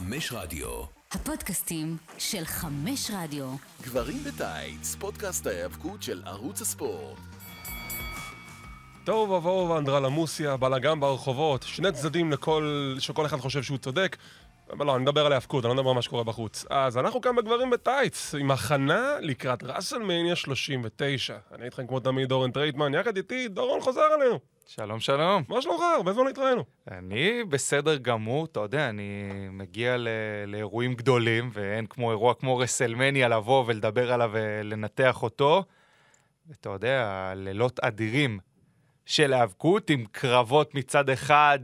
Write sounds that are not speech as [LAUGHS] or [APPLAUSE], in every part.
חמש רדיו. הפודקאסטים של חמש רדיו. גברים בטייץ, פודקאסט ההיאבקות של ערוץ הספורט. תוהו ובוהו ואנדרלמוסיה, בלאגן ברחובות, שני צדדים לכל... שכל אחד חושב שהוא צודק. אבל לא, אני מדבר על ההאבקות, אני לא מדבר על מה שקורה בחוץ. אז אנחנו כאן בגברים בטייץ, עם הכנה לקראת ראסלמניה 39. אני איתכם כמו תמיד אורן טרייטמן, יחד איתי דורון חוזר אלינו. שלום, שלום. מה שלומך? הרבה זמן התראינו. אני בסדר גמור, אתה יודע, אני מגיע ל- לאירועים גדולים, ואין כמו אירוע כמו רסלמניה לבוא ולדבר עליו ולנתח אותו. ואתה יודע, לילות אדירים של היאבקות עם קרבות מצד אחד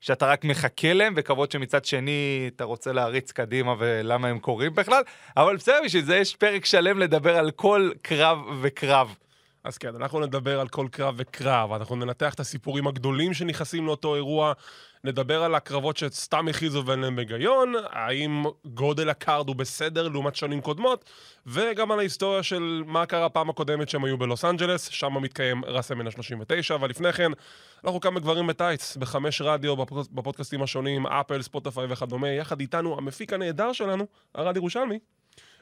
שאתה רק מחכה להם, וקרבות שמצד שני אתה רוצה להריץ קדימה ולמה הם קורים בכלל, אבל בסדר, בשביל זה יש פרק שלם לדבר על כל קרב וקרב. אז כן, אנחנו נדבר על כל קרב וקרב, אנחנו ננתח את הסיפורים הגדולים שנכנסים לאותו אירוע, נדבר על הקרבות שסתם הכריזו ואין להם היגיון, האם גודל ה card הוא בסדר לעומת שנים קודמות, וגם על ההיסטוריה של מה קרה הפעם הקודמת שהם היו בלוס אנג'לס, שם מתקיים ראסלמניה 39, אבל לפני כן, אנחנו כאן בגברים בטייץ, בחמש רדיו, בפוד... בפודקאסטים השונים, אפל, ספוטיפיי וכדומה, יחד איתנו המפיק הנהדר שלנו, ארד ירושלמי.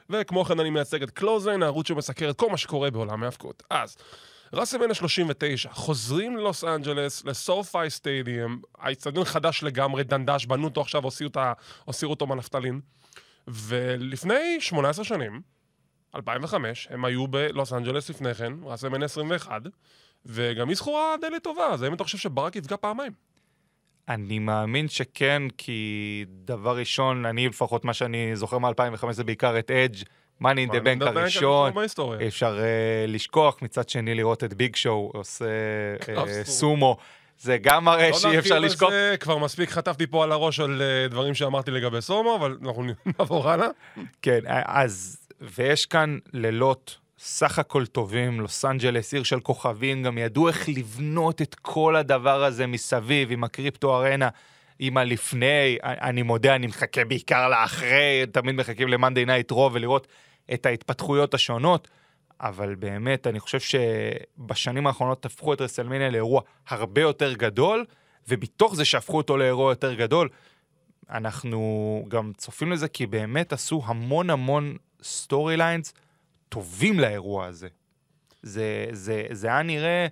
וכמו כן אני מייצג את קלוזן, הערוץ שמסקר את כל מה שקורה בעולם ההאבקות. אז, ראסלמניה 39, חוזרים ללוס אנג'לס, לסורפאי סטדיום, האיצטדיון חדש לגמרי, דנדש, בנו אותו עכשיו, הוציאו אותו מהנפטלין. ולפני 18 שנים, 2005, הם היו בלוס אנג'לס לפני כן, ראסלמניה 21, וגם היא זכורה די לטובה, אז האם אתה חושב שברק יפגע פעמיים? אני מאמין שכן, כי דבר ראשון, אני לפחות מה שאני זוכר מ-2005 זה בעיקר את אדג', מאני דה בנק הראשון. אפשר אה, לשכוח, מצד שני לראות את ביג שואו עושה אה, סומו. זה גם מראה לא שאי אפשר נרחיב על לשכוח. זה, כבר מספיק חטפתי פה על הראש על אה, דברים שאמרתי לגבי סומו, אבל אנחנו [LAUGHS] נעבור הלאה. כן, אז, ויש כאן לילות סך הכל טובים, לוס אנג'לס, עיר של כוכבים, גם ידעו איך לבנות את כל הדבר הזה מסביב, עם הקריפטו ארנה, עם הלפני, אני מודה, אני מחכה בעיקר לאחרי, תמיד מחכים למאנדי נייט רו ולראות את ההתפתחויות השונות, אבל באמת, אני חושב שבשנים האחרונות הפכו את רסלמניה לאירוע הרבה יותר גדול, ומתוך זה שהפכו אותו לאירוע יותר גדול, אנחנו גם צופים לזה כי באמת עשו המון המון storylines טובים לאירוע הזה. זה, זה, זה היה נראה,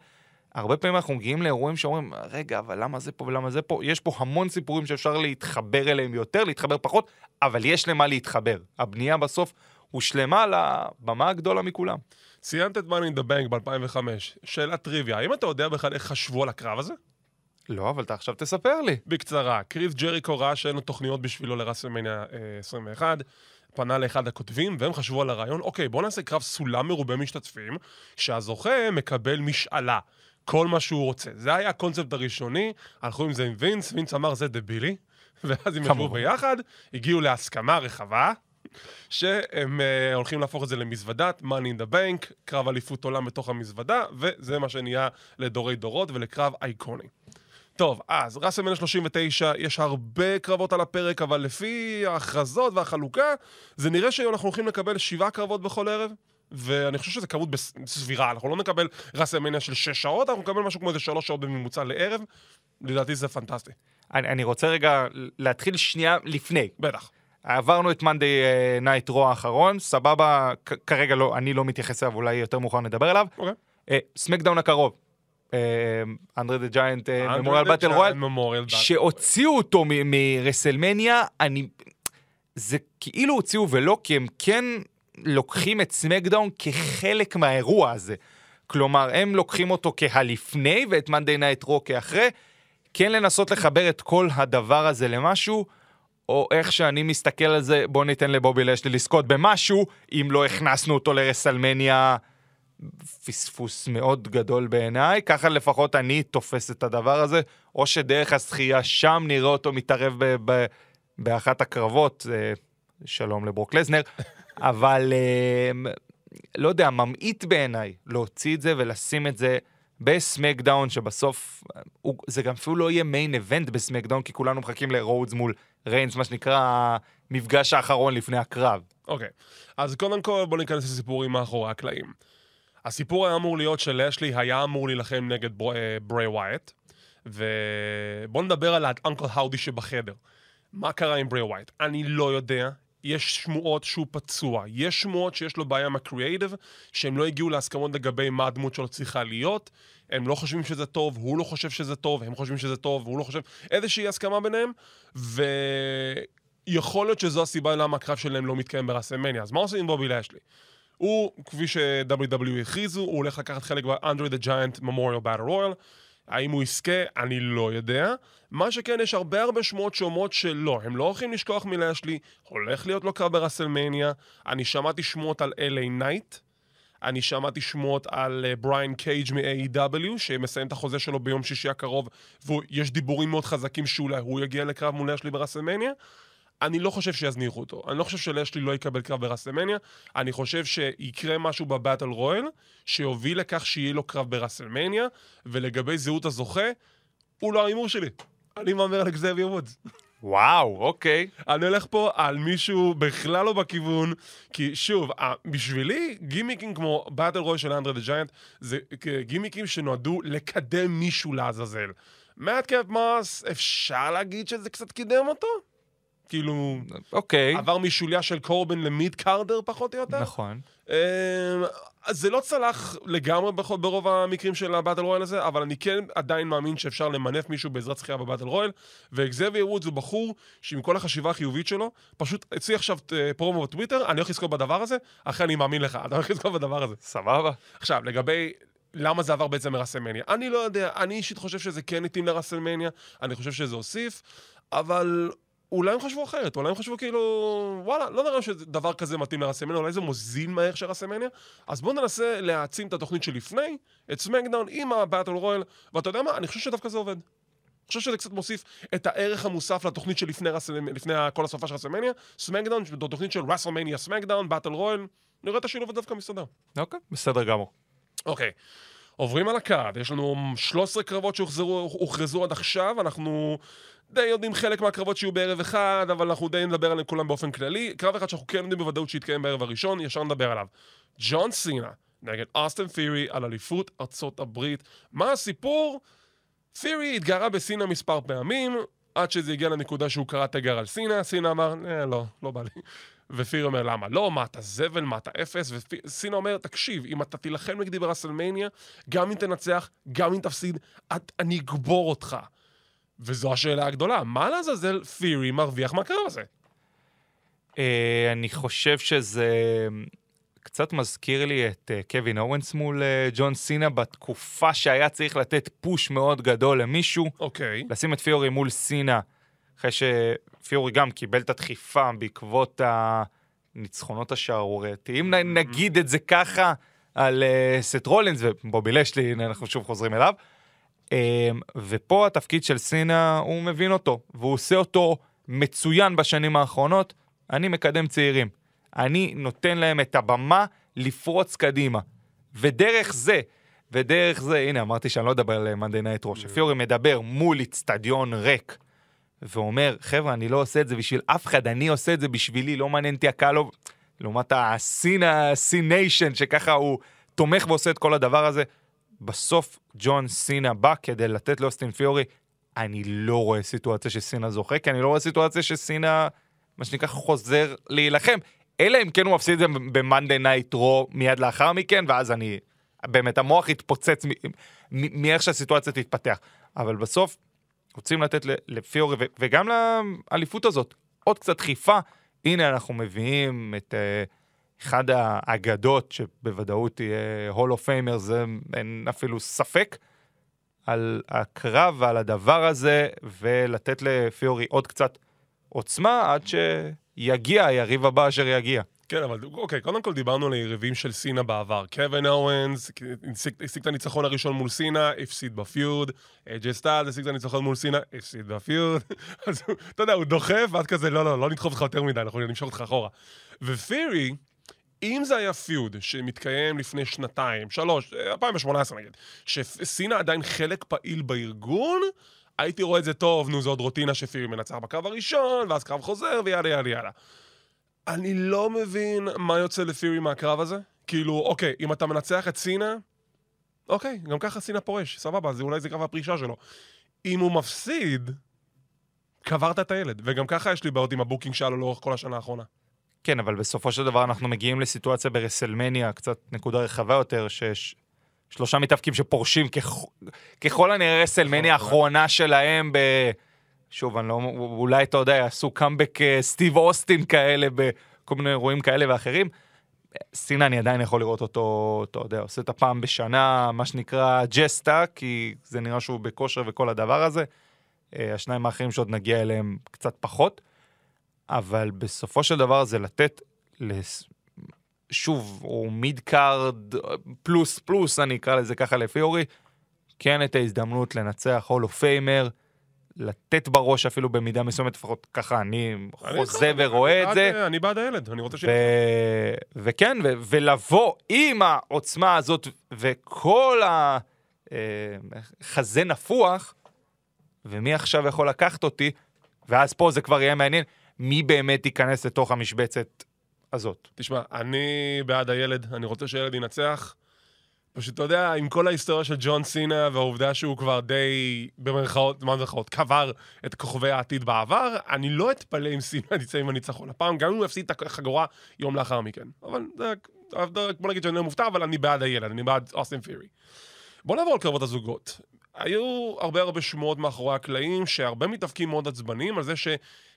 הרבה פעמים אנחנו מגיעים לאירועים שאומרים, רגע, אבל למה זה פה ולמה זה פה? יש פה המון סיפורים שאפשר להתחבר אליהם יותר, להתחבר פחות, אבל יש למה להתחבר. הבנייה בסוף הושלמה לבמה הגדולה מכולם. ציינת את Money in the Bank ב-2005. שאלת טריוויה, האם אתה יודע בכלל איך חשבו על הקרב הזה? לא, אבל אתה עכשיו תספר לי. בקצרה, קריס ג'ריקו ראה שאין לו תוכניות בשבילו לראסלמניה אה, 21, פנה לאחד הכותבים, והם חשבו על הרעיון, אוקיי, בוא נעשה קרב סולם מרובה משתתפים, שהזוכה מקבל משאלה. כל מה שהוא רוצה. זה היה הקונספט הראשוני, הלכו עם זה עם וינס, וינס אמר זה דבילי, [LAUGHS] ואז הם ישבו. ביחד, הגיעו להסכמה רחבה, שהם uh, הולכים להפוך את זה למזוודת, money in the bank, קרב אליפות עולם בתוך המזוודה, וזה מה שנהיה לדורי דורות ולקרב אייקוני. טוב, אז ראסלמניה 39, יש הרבה קרבות על הפרק, אבל לפי ההכרזות והחלוקה, זה נראה שאנחנו הולכים לקבל שבעה קרבות בכל ערב, ואני חושב שזו כמות סבירה, אנחנו לא נקבל ראסלמניה של שש שעות, אנחנו נקבל משהו כמו איזה שלוש שעות בממוצע לערב, לדעתי זה פנטסטי. אני, אני רוצה רגע להתחיל שנייה לפני. בטח. עברנו את מאנדי נייט רו האחרון, סבבה, כרגע לא, אני לא מתייחס אליו, אולי יותר מאוחר נדבר עליו. אוקיי. אה, סמקדאון הקרוב, אנדרי דה ג'יינט, ממוריאל באטל Battle שהוציאו אותו מרסלמניה, אני... זה כאילו הוציאו ולא, כי הם כן לוקחים את סמקדאון כחלק מהאירוע הזה. כלומר, הם לוקחים אותו כהלפני ואת מאנדי נייט רו כאחרי, כן לנסות לחבר את כל הדבר הזה למשהו, או איך שאני מסתכל על זה, בוא ניתן לבובי לשלי לזכות במשהו, אם לא הכנסנו אותו לרסלמניה, פספוס מאוד גדול בעיניי, ככה לפחות אני תופס את הדבר הזה, או שדרך הזכייה שם נראה אותו מתערב ב- ב- באחת הקרבות, שלום לברוק לסנר, [LAUGHS] אבל אה, לא יודע, ממעיט בעיניי להוציא את זה ולשים את זה בסמקדאון, שבסוף, הוא, זה גם אפילו לא יהיה main event בסמקדאון, כי כולנו מחכים לרודס מול ריינס, מה שנקרא המפגש האחרון לפני הקרב. אוקיי, אז קודם כל בואו ניכנס לסיפורים מאחורי הקלעים. הסיפור היה אמור להיות שלשלי היה אמור להילחם נגד אה, בריי ווייט, ובואו נדבר על האנקל האודי שבחדר. מה קרה עם ברי ווייט? אני לא יודע. יש שמועות שהוא פצוע, יש שמועות שיש לו בעיה עם הקריאייטיב, שהם לא הגיעו להסכמות לגבי מה הדמות שלו צריכה להיות, הם לא חושבים שזה טוב, הוא לא חושב שזה טוב, הם חושבים שזה טוב, והוא לא חושב... איזושהי הסכמה ביניהם, ויכול להיות שזו הסיבה למה הקרב שלהם לא מתקיים ברסלמניה. אז מה עושים עם בובי לאשלי? הוא, כפי ש-WW הכריזו, הוא הולך לקחת חלק ב-Andre the Giant Memorial Battle Royal. האם הוא יזכה? אני לא יודע. מה שכן, יש הרבה הרבה שמועות שאומרות שלא, הם לא הולכים לשכוח מלאשלי, הולך להיות לו קרב ברסלמניה. אני שמעתי שמועות על LA Knight, אני שמעתי שמועות על בריאן קייג' מ-AEW, שמסיים את החוזה שלו ביום שישי הקרוב, ויש דיבורים מאוד חזקים שאולי הוא יגיע לקרב מול לאשלי ברסלמניה. אני לא חושב שיזניחו אותו. אני לא חושב שלאשלי לא יקבל קרב ברסלמניה. אני חושב שיקרה משהו ב battle royal, שיוביל לכך שיהיה לו קרב ברסלמניה, ולגבי זהות הזוכה, הוא לא ההימור שלי. אני מהמר על אקזבייר וודס. וואו, אוקיי. אני הולך פה על מישהו בכלל לא בכיוון, כי שוב, בשבילי, גימיקים כמו battle royal של אנדרה דה ג'יינט, זה גימיקים שנועדו לקדם מישהו לעזאזל. מדקאפ מוס, אפשר להגיד שזה קצת קידם אותו? כאילו, אוקיי. עבר שוליה של קורבן ל mid-carder פחות או יותר? נכון. אז זה לא צלח לגמרי ברוב המקרים של ה battle royal הזה, אבל אני כן עדיין מאמין שאפשר למנף מישהו בעזרת זכייה ב battle royal, ואקזבייר וודס הוא בחור שעם כל החשיבה החיובית שלו, פשוט הוציא עכשיו אה, פרומו בטוויטר, אני הולך לזכות בדבר הזה, אחרי אני מאמין לך, אתה הולך לזכות בדבר הזה. סבבה. עכשיו, לגבי למה זה עבר בעצם מרסלמניה, אני לא יודע, אני אישית חושב שזה כן התאים לרסלמניה, אני חושב שזה הוסיף, אבל אולי הם חשבו אחרת, אולי הם חשבו כאילו, וואלה, לא נראה שדבר כזה מתאים לרסלמניה, אולי זה מוזיל מהערך של רסלמניה, אז בואו ננסה להעצים את התוכנית שלפני, את סמקדאון עם ה battle royal, ואתה יודע מה, אני חושב שדווקא זה עובד. אני חושב שזה קצת מוסיף את הערך המוסף לתוכנית שלפני רסלמניה, לפני כל הסופה של רסלמניה, סמקדאון, תוכנית של רסלמניה סמקדאון, battle royal, נראה את השילוב דווקא מסתדר. אוקיי, בסדר גמור. אוקיי. עוברים על ה card, יש לנו 13 קרבות שהוכרזו עד עכשיו, אנחנו די יודעים חלק מהקרבות שיהיו בערב אחד, אבל אנחנו די נדבר עליהם כולם באופן כללי. קרב אחד שאנחנו כן יודעים בוודאות שיתקיים בערב הראשון, ישר נדבר עליו. ג'ון סינה נגד אוסטן פירי על אליפות ארצות הברית. מה הסיפור? פירי התגרה בסינה מספר פעמים, עד שזה הגיע לנקודה שהוא קרא תיגר על סינה, סינה אמר, אה, לא, לא בא לי. ופירי אומר, למה לא? מה, אתה זבל? מה, אתה אפס? וסינה אומר, תקשיב, אם אתה תילחם נגדי ברסלמניה, גם אם תנצח, גם אם תפסיד, את, אני אגבור אותך. וזו השאלה הגדולה, מה לעזאזל פירי מרוויח מהקרב הזה? אה, אני חושב שזה קצת מזכיר לי את אה, קווין אורנס מול אה, ג'ון סינה בתקופה שהיה צריך לתת פוש מאוד גדול למישהו, אוקיי. לשים את פיורי מול סינה, אחרי שפיורי גם קיבל את הדחיפה בעקבות הניצחונות השערורייתיים, נ- נגיד את זה ככה, על uh, סט רולינס ובובי לשלי, הנה אנחנו שוב חוזרים אליו. Um, ופה התפקיד של סינה, הוא מבין אותו, והוא עושה אותו מצוין בשנים האחרונות. אני מקדם צעירים. אני נותן להם את הבמה לפרוץ קדימה. ודרך זה, ודרך זה, הנה אמרתי שאני לא אדבר על מאנדי נייט רו, שת'יאורי מדבר מול איצטדיון ריק, ואומר, חבר'ה, אני לא עושה את זה בשביל אף אחד, אני עושה את זה בשבילי, לא מעניין אותי הקהל. לעומת הסינה, Cenation, שככה הוא תומך ועושה את כל הדבר הזה. בסוף ג'ון סינה בא כדי לתת לאוסטין ת'יאורי, אני לא רואה סיטואציה שסינה זוכה, כי אני לא רואה סיטואציה שסינה, מה שנקרא, חוזר להילחם. אלא אם כן הוא מפסיד את זה ב Monday Night Raw מיד לאחר מכן, ואז אני... באמת, המוח יתפוצץ מאיך שהסיטואציה תתפתח. אבל בסוף, רוצים לתת לת'יורי, וגם לאליפות הזאת, עוד קצת דחיפה. הנה, אנחנו מביאים את uh, אחד האגדות, שבוודאות יהיה Hall of Famer, זה אין אפילו ספק, על הקרב ועל הדבר הזה, ולתת לת'יורי עוד קצת עוצמה עד שיגיע היריב הבא אשר יגיע. כן, אבל אוקיי, קודם כל דיברנו על היריבים של סינה בעבר. קווין אוונס השיג את הניצחון הראשון מול סינה, הפסיד ב feud. אג'י סטאד השיג את הניצחון מול סינה, הפסיד ב feud. [LAUGHS] אז אתה יודע, הוא דוחף, ואז כזה, לא, לא, לא נדחוף אותך יותר מדי, אנחנו נמשוך אותך אחורה. ופירי, אם זה היה פיוד שמתקיים לפני שנתיים, שלוש, אה, 2018 נגיד, שסינה עדיין חלק פעיל בארגון, הייתי רואה את זה טוב, נו, זה עוד רוטינה שפירי מנצח בקרב הראשון, ואז קרב חוזר, ויאללה יאללה יאללה. אני לא מבין מה יוצא לפירי מהקרב הזה. כאילו, אוקיי, אם אתה מנצח את סינה, אוקיי, גם ככה סינה פורש, סבבה, זה אולי זה קרב הפרישה שלו. אם הוא מפסיד, קברת את הילד. וגם ככה יש לי בעיות עם ה booking שלו לאורך כל השנה האחרונה. כן, אבל בסופו של דבר אנחנו מגיעים לסיטואציה ברסלמניה, קצת נקודה רחבה יותר, שיש שלושה מתאבקים שפורשים ככ... ככל הנראה רסלמניה האחרונה שלהם ב... שוב, אני לא... אולי, אתה יודע, יעשו קאמבק אה, סטיב אוסטין כאלה בכל מיני אירועים כאלה ואחרים. סינה, אני עדיין יכול לראות אותו, אתה יודע, עושה את הפעם בשנה, מה שנקרא ג'סטה, כי זה נראה שהוא בכושר וכל הדבר הזה. אה, השניים האחרים שעוד נגיע אליהם קצת פחות. אבל בסופו של דבר זה לתת, לס... שוב, הוא mid card פלוס פלוס, אני אקרא לזה ככה לת'יורי, כן את ההזדמנות לנצח Hall of Famer, לתת בראש אפילו במידה מסוימת, לפחות ככה אני חוזה ורואה את זה. אני בעד הילד, אני רוצה ש... וכן. ולבוא עם העוצמה הזאת וכל החזה נפוח, ומי עכשיו יכול לקחת אותי, ואז פה זה כבר יהיה מעניין, מי באמת ייכנס לתוך המשבצת הזאת. תשמע, אני בעד הילד, אני רוצה שהילד ינצח. פשוט, אתה יודע, עם כל ההיסטוריה של ג'ון סינה והעובדה שהוא כבר די, במרכאות, מה במרכאות, קבר את כוכבי העתיד בעבר, אני לא אתפלא אם סינה יצא עם הניצחון הפעם, גם אם הוא יפסיד את החגורה יום לאחר מכן. אבל זה, בוא נגיד שאני לא מופתע, אבל אני בעד הילד, אני בעד אוסטין פירי. בוא נעבור על קרבות הזוגות. היו הרבה הרבה שמועות מאחורי הקלעים, שהרבה מתאבקים מאוד עצבנים על זה ש...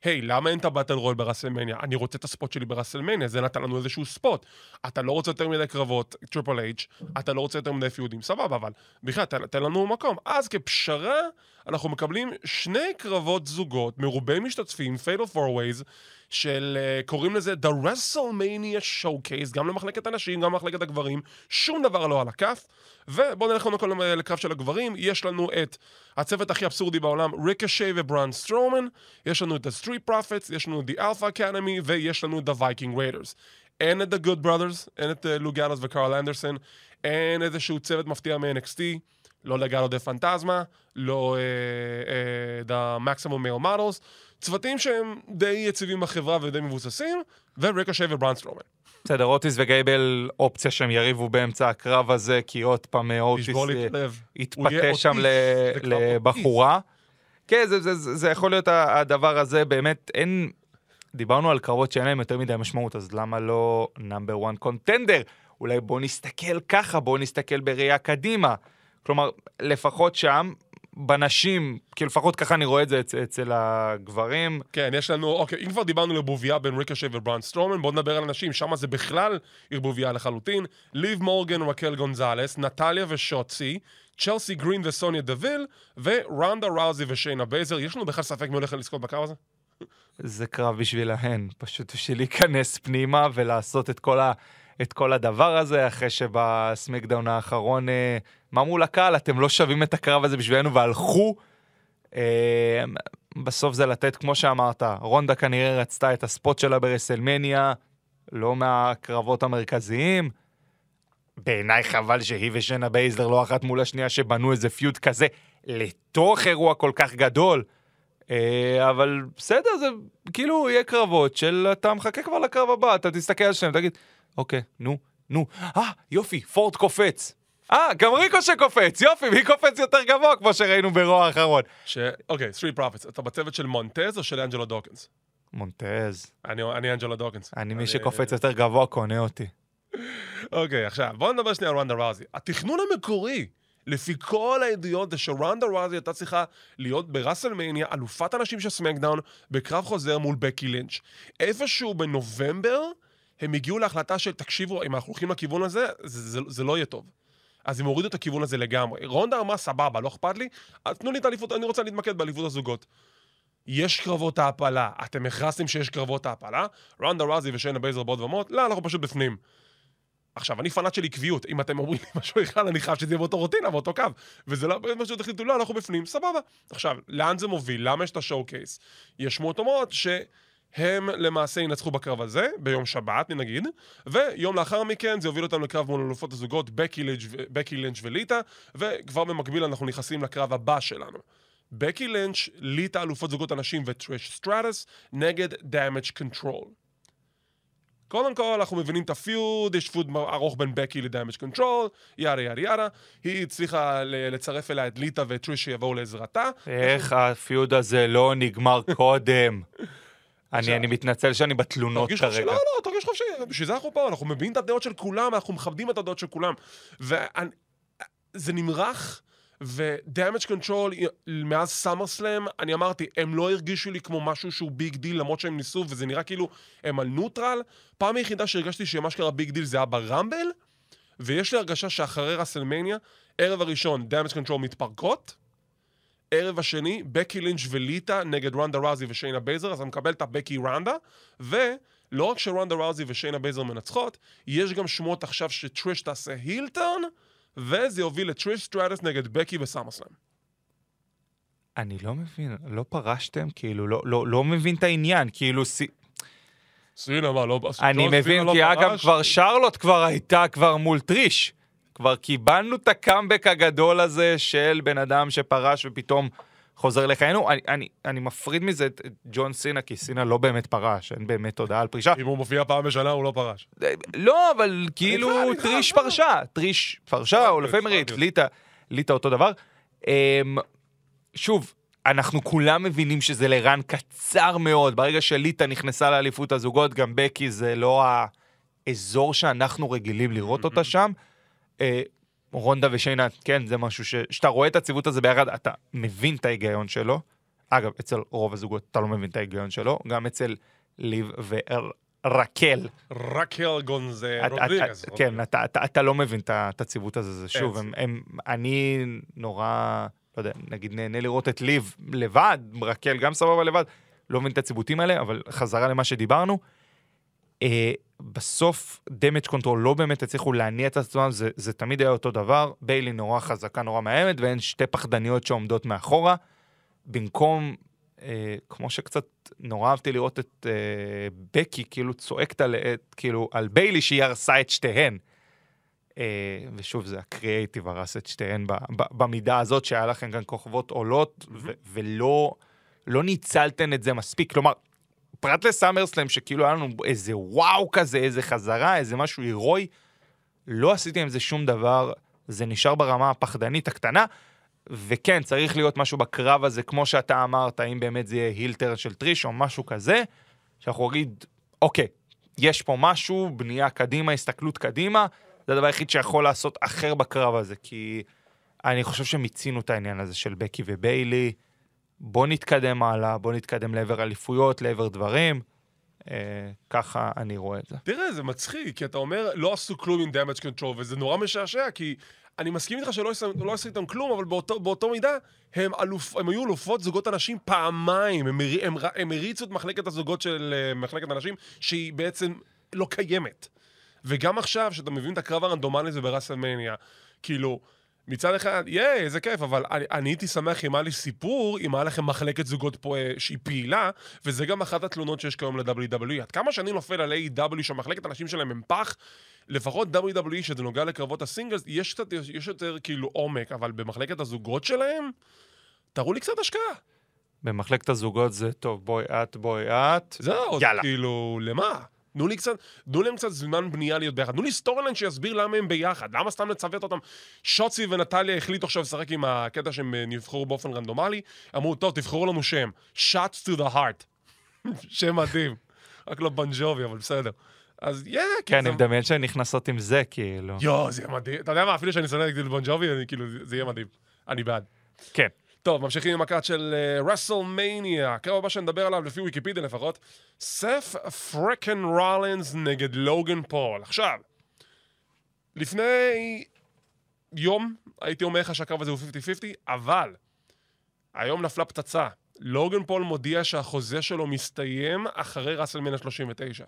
היי, hey, למה אין את ה battle royal ברסלמניה? אני רוצה את ה spot שלי ברסלמניה, זה נתן לנו איזשהו spot. אתה לא רוצה יותר מדי קרבות, טריפל אייץ', אתה לא רוצה יותר מדי feudים, סבבה, אבל בכלל, תן, תן לנו מקום. אז כפשרה, אנחנו מקבלים שני קרבות זוגות, מרובי משתתפים, fatal four ways, של, uh, קוראים לזה The WrestleMania Showcase, גם למחלקת הנשים, גם למחלקת הגברים, שום דבר לא על הכף. ובואו נלך קודם כל לקרב של הגברים, יש לנו את הצוות הכי אבסורדי בעולם, ריקושי וברן סטרומן, יש לנו את ה-Street Profits, יש לנו את The Alpha Academy, ויש לנו את The Viking Raiders. אין את The Good Brothers, אין את uh, לוק גלוס וקרל אנדרסון, אין איזשהו צוות מפתיע מ-NXT, לא לגלו דה פנטזמה, לא uh, uh, The Maximum Male Models, צוותים שהם די יציבים בחברה ודי מבוססים, וריקושי ובראון סטרומן. בסדר, אוטיס וגייבל אופציה שהם יריבו באמצע הקרב הזה, כי עוד פעם אוטיס יתפתה שם לבחורה. כן, זה יכול להיות הדבר הזה, באמת, אין... דיברנו על קרבות שאין להם יותר מדי משמעות, אז למה לא number 1 contender? אולי בואו נסתכל ככה, בואו נסתכל בראייה קדימה. כלומר, לפחות שם, בנשים, כי לפחות ככה אני רואה את זה אצ, אצל הגברים. כן, יש לנו, אוקיי, אם כבר דיברנו על ערבוביה בין ריקושי ובראון סטרומן, בואו נדבר על נשים, שם זה בכלל ערבוביה לחלוטין. ליב מורגן ורקל גונזלס, נטליה ושוטזי, צ'לסי גרין וסוניה דוויל, ורונדה ראוזי ושיינה בייזלר. יש לנו בכלל ספק מי הולך לזכות בקרב הזה? זה קרב בשבילהן, פשוט בשביל להיכנס פנימה ולעשות את כל ה... את כל הדבר הזה, אחרי שבסמקדאון האחרון, אה, מה אמרו לקהל, אתם לא שווים את הקרב הזה בשבילנו, והלכו. אה, בסוף זה לתת, כמו שאמרת, רונדה כנראה רצתה את ה spot שלה ברסלמניה, לא מהקרבות המרכזיים. בעיניי חבל שהיא ושיינה בייזלר לא אחת מול השנייה שבנו איזה feud כזה לתוך אירוע כל כך גדול. אה, אבל בסדר, זה כאילו יהיה קרבות של אתה מחכה כבר לקרב הבא, אתה תסתכל על שניהם, תגיד, אוקיי, נו, נו, אה, יופי, פורד קופץ. אה, גם ריקושיי קופץ, יופי, מי קופץ יותר גבוה, כמו שראינו ב Raw האחרון. ש... אוקיי, סטריט פרופיטס, אתה בצוות של מונטז או של אנג'לו דוקינס? מונטז. אני, אני אנג'לו דוקינס. אני מי שקופץ יותר גבוה קונה אותי. אוקיי, עכשיו, בואו נדבר שנייה על רונדה ראוזי. התכנון המקורי, לפי כל העדויות, זה שרונדה ראוזי הייתה צריכה להיות בראסלמניה, אלופת הנשים של סמקדאון, בקרב חוזר מול בקי לינץ'. איפשהו בנובמבר, הם הגיעו להחלטה של, תקשיבו, אם אנחנו הולכים לכיוון הזה, זה, זה, זה לא יהיה טוב. אז הם הורידו את הכיוון הזה לגמרי. רונדה אמרה, סבבה, לא אכפת לי, תנו לי את האליפות, אני רוצה להתמקד באליפות הזוגות. יש קרבות העפלה, אתם הכרזתם שיש קרבות העפלה, רונדה ראוזי ושיינה בייזלר בעוד ומות, לא, אנחנו פשוט בפנים. עכשיו, אני פנאט של עקביות, אם אתם אומרים לי [LAUGHS] משהו אחד, אני חייב שזה יהיה באותו רוטינה, באותו קו. וזה לא, פשוט החליטו, לא, אנחנו בפנים, סבבה. עכשיו, לאן זה מוביל? למה יש את ה showcase? יש שמועות אומרות ש... הם למעשה ינצחו בקרב הזה, ביום שבת נגיד, ויום לאחר מכן זה יוביל אותם לקרב מול אלופות הזוגות בקי לינץ', וליטה, וכבר במקביל אנחנו נכנסים לקרב הבא שלנו. בקי לינץ', ליטה אלופות זוגות הנשים וטריש סטרטס, נגד Damage Control. קודם כל, אנחנו מבינים את ה feud, יש feud ארוך בין בקי ל Damage Control, yada yada yada. היא הצליחה לצרף אליה את ליטה ואת טריש שיבואו לעזרתה. איך ה feud הזה לא נגמר [LAUGHS] קודם? אני אני מתנצל שאני בתלונות תרגיש חופשי, כרגע. לא, לא, תרגיש חופשי, בשביל זה אנחנו פה, אנחנו מבינים את הדעות של כולם, אנחנו מכבדים את הדעות של כולם. וזה נמרח, ו-Damage Control מאז סאמר אני אמרתי, הם לא הרגישו לי כמו משהו שהוא big deal, למרות שהם ניסו, וזה נראה כאילו הם על neutral. פעם היחידה שהרגשתי שמה שקרה big deal זה היה ברמבל, ויש לי הרגשה שאחרי ראסלמניה, ערב הראשון, damage control מתפרקות, ערב השני, בקי לינץ' וליטה נגד רונדה ראוזי ושיינה בייזלר, אז אני מקבל את הבקי רונדה, ולא רק שרונדה ראוזי ושיינה בייזלר מנצחות, יש גם שמועות עכשיו שטריש תעשה heel turn, וזה יוביל לטריש סטרטס נגד בקי בסאמרסלאם. אני לא מבין, לא פרשתם? כאילו, לא- לא לא מבין את העניין, כאילו... סי- סינה, מה, לא... אני מבין, לא כי אגב, פרש? כבר שרלוט כבר הייתה כבר מול טריש. כבר קיבלנו את הקאמבק הגדול הזה של בן אדם שפרש ופתאום חוזר לחיינו. אני, אני, אני מפריד מזה את ג'ון סינה, כי סינה לא באמת פרש, אין באמת הודעה על פרישה. אם הוא מופיע פעם בשנה, הוא לא פרש. לא, אבל כאילו טריש בסדר. פרשה, טריש פרשה, או לפעמים ראית. ליטה, ליטה אותו דבר. אמ, שוב, אנחנו כולם מבינים שזה לרן קצר מאוד. ברגע שליטה נכנסה לאליפות הזוגות, גם בקי זה לא האזור שאנחנו רגילים לראות אותה שם. רונדה ושיינה, כן, זה משהו ש... שאתה רואה את הציוות הזה ביחד, אתה מבין את ההיגיון שלו. אגב, אצל רוב הזוגות אתה לא מבין את ההיגיון שלו, גם אצל ליב ורקל. רקל גונזה רודריגז. כן, אתה- אתה- אתה לא מבין את ה- את הציוות הזה, זה שוב, אין, הם- הם- אני נורא, לא יודע, נגיד נהנה לראות את ליב לבד, רקל גם סבבה לבד, לא מבין את הציוותים האלה, אבל חזרה למה שדיברנו. אה, בסוף damage control לא באמת הצליחו להניע את עצמם, זה, זה תמיד היה אותו דבר, ביילי נורא חזקה, נורא מאיימת, והן שתי פחדניות שעומדות מאחורה. במקום, אה, כמו שקצת נורא אהבתי לראות את אה, בקי, כאילו צועקת על, את, כאילו, על ביילי שהיא הרסה את שתיהן. אה, ושוב, זה הקריאייטיב הרס את שתיהן ב, ב, במידה הזאת, שהיה לכם גם כוכבות עולות, ו, ולא לא ניצלתן את זה מספיק. כלומר, פרט לסאמרסלאם, שכאילו היה לנו איזה וואו כזה, איזה חזרה, איזה משהו הירואי, לא עשיתי עם זה שום דבר, זה נשאר ברמה הפחדנית הקטנה, וכן, צריך להיות משהו בקרב הזה, כמו שאתה אמרת, אם באמת זה יהיה הילטר של טריש או משהו כזה, שאנחנו נגיד, אוקיי, יש פה משהו, בנייה קדימה, הסתכלות קדימה, זה הדבר היחיד שיכול לעשות אחר בקרב הזה, כי אני חושב שמיצינו את העניין הזה של בקי וביילי. בוא נתקדם הלאה, בוא נתקדם לעבר אליפויות, לעבר דברים. אה, ככה אני רואה את זה. תראה, זה מצחיק, כי אתה אומר, לא עשו כלום עם damage control, וזה נורא משעשע, כי אני מסכים איתך שלא עשו- לא עשו איתם כלום, אבל באותו, באותו מידה, הם, אלופ, הם היו אלופות זוגות הנשים פעמיים. הם, הרי- הם, הם הריצו את מחלקת הזוגות של אה, מחלקת הנשים, שהיא בעצם לא קיימת. וגם עכשיו, שאתה מבין את הקרב הרנדומלי הזה בראסלמניה, כאילו, מצד אחד, ייי, איזה כיף, אבל אני, אני הייתי שמח אם היה לי סיפור, אם היה לכם מחלקת זוגות פה אה, שהיא פעילה, וזה גם אחת התלונות שיש כיום ל-WWE. עד כמה שאני נופל על A.W. שהמחלקת הנשים שלהם הם פח, לפחות WWE, שזה נוגע לקרבות הסינגלס, יש קצת, יש יותר כאילו עומק, אבל במחלקת הזוגות שלהם, תראו לי קצת השקעה. במחלקת הזוגות זה טוב, בואי את, בואי את. זהו, זה יאללה. כאילו, למה? תנו לי קצת, תנו להם קצת זמן בנייה להיות ביחד. תנו לי storyline שיסביר למה הם ביחד. למה סתם לצוות אותם? שוטזי ונטליה החליטו עכשיו לשחק עם הקטע שהם אה, נבחרו באופן רנדומלי. אמרו, טוב, תבחרו לנו שם. shot to the heart. [LAUGHS] שם מדהים. רק לא בון ג'ובי, אבל בסדר. אז יא, כן, זה- אני מדמיין שהן נכנסות עם זה, כאילו. יואו, זה יהיה מדהים. אתה יודע מה, אפילו שאני שונא את בון ג'ובי, אני כאילו, זה יהיה מדהים. אני בעד. כן. טוב, ממשיכים עם ה card של רסלמניה. הקרב הבא שנדבר עליו, לפי ויקיפדיה לפחות, סת' freakin רולינס נגד לוגן פול. עכשיו, לפני יום הייתי אומר לך שהקרב הזה הוא 50-50, אבל היום נפלה פצצה. לוגן פול מודיע שהחוזה שלו מסתיים אחרי רסלמניה 39.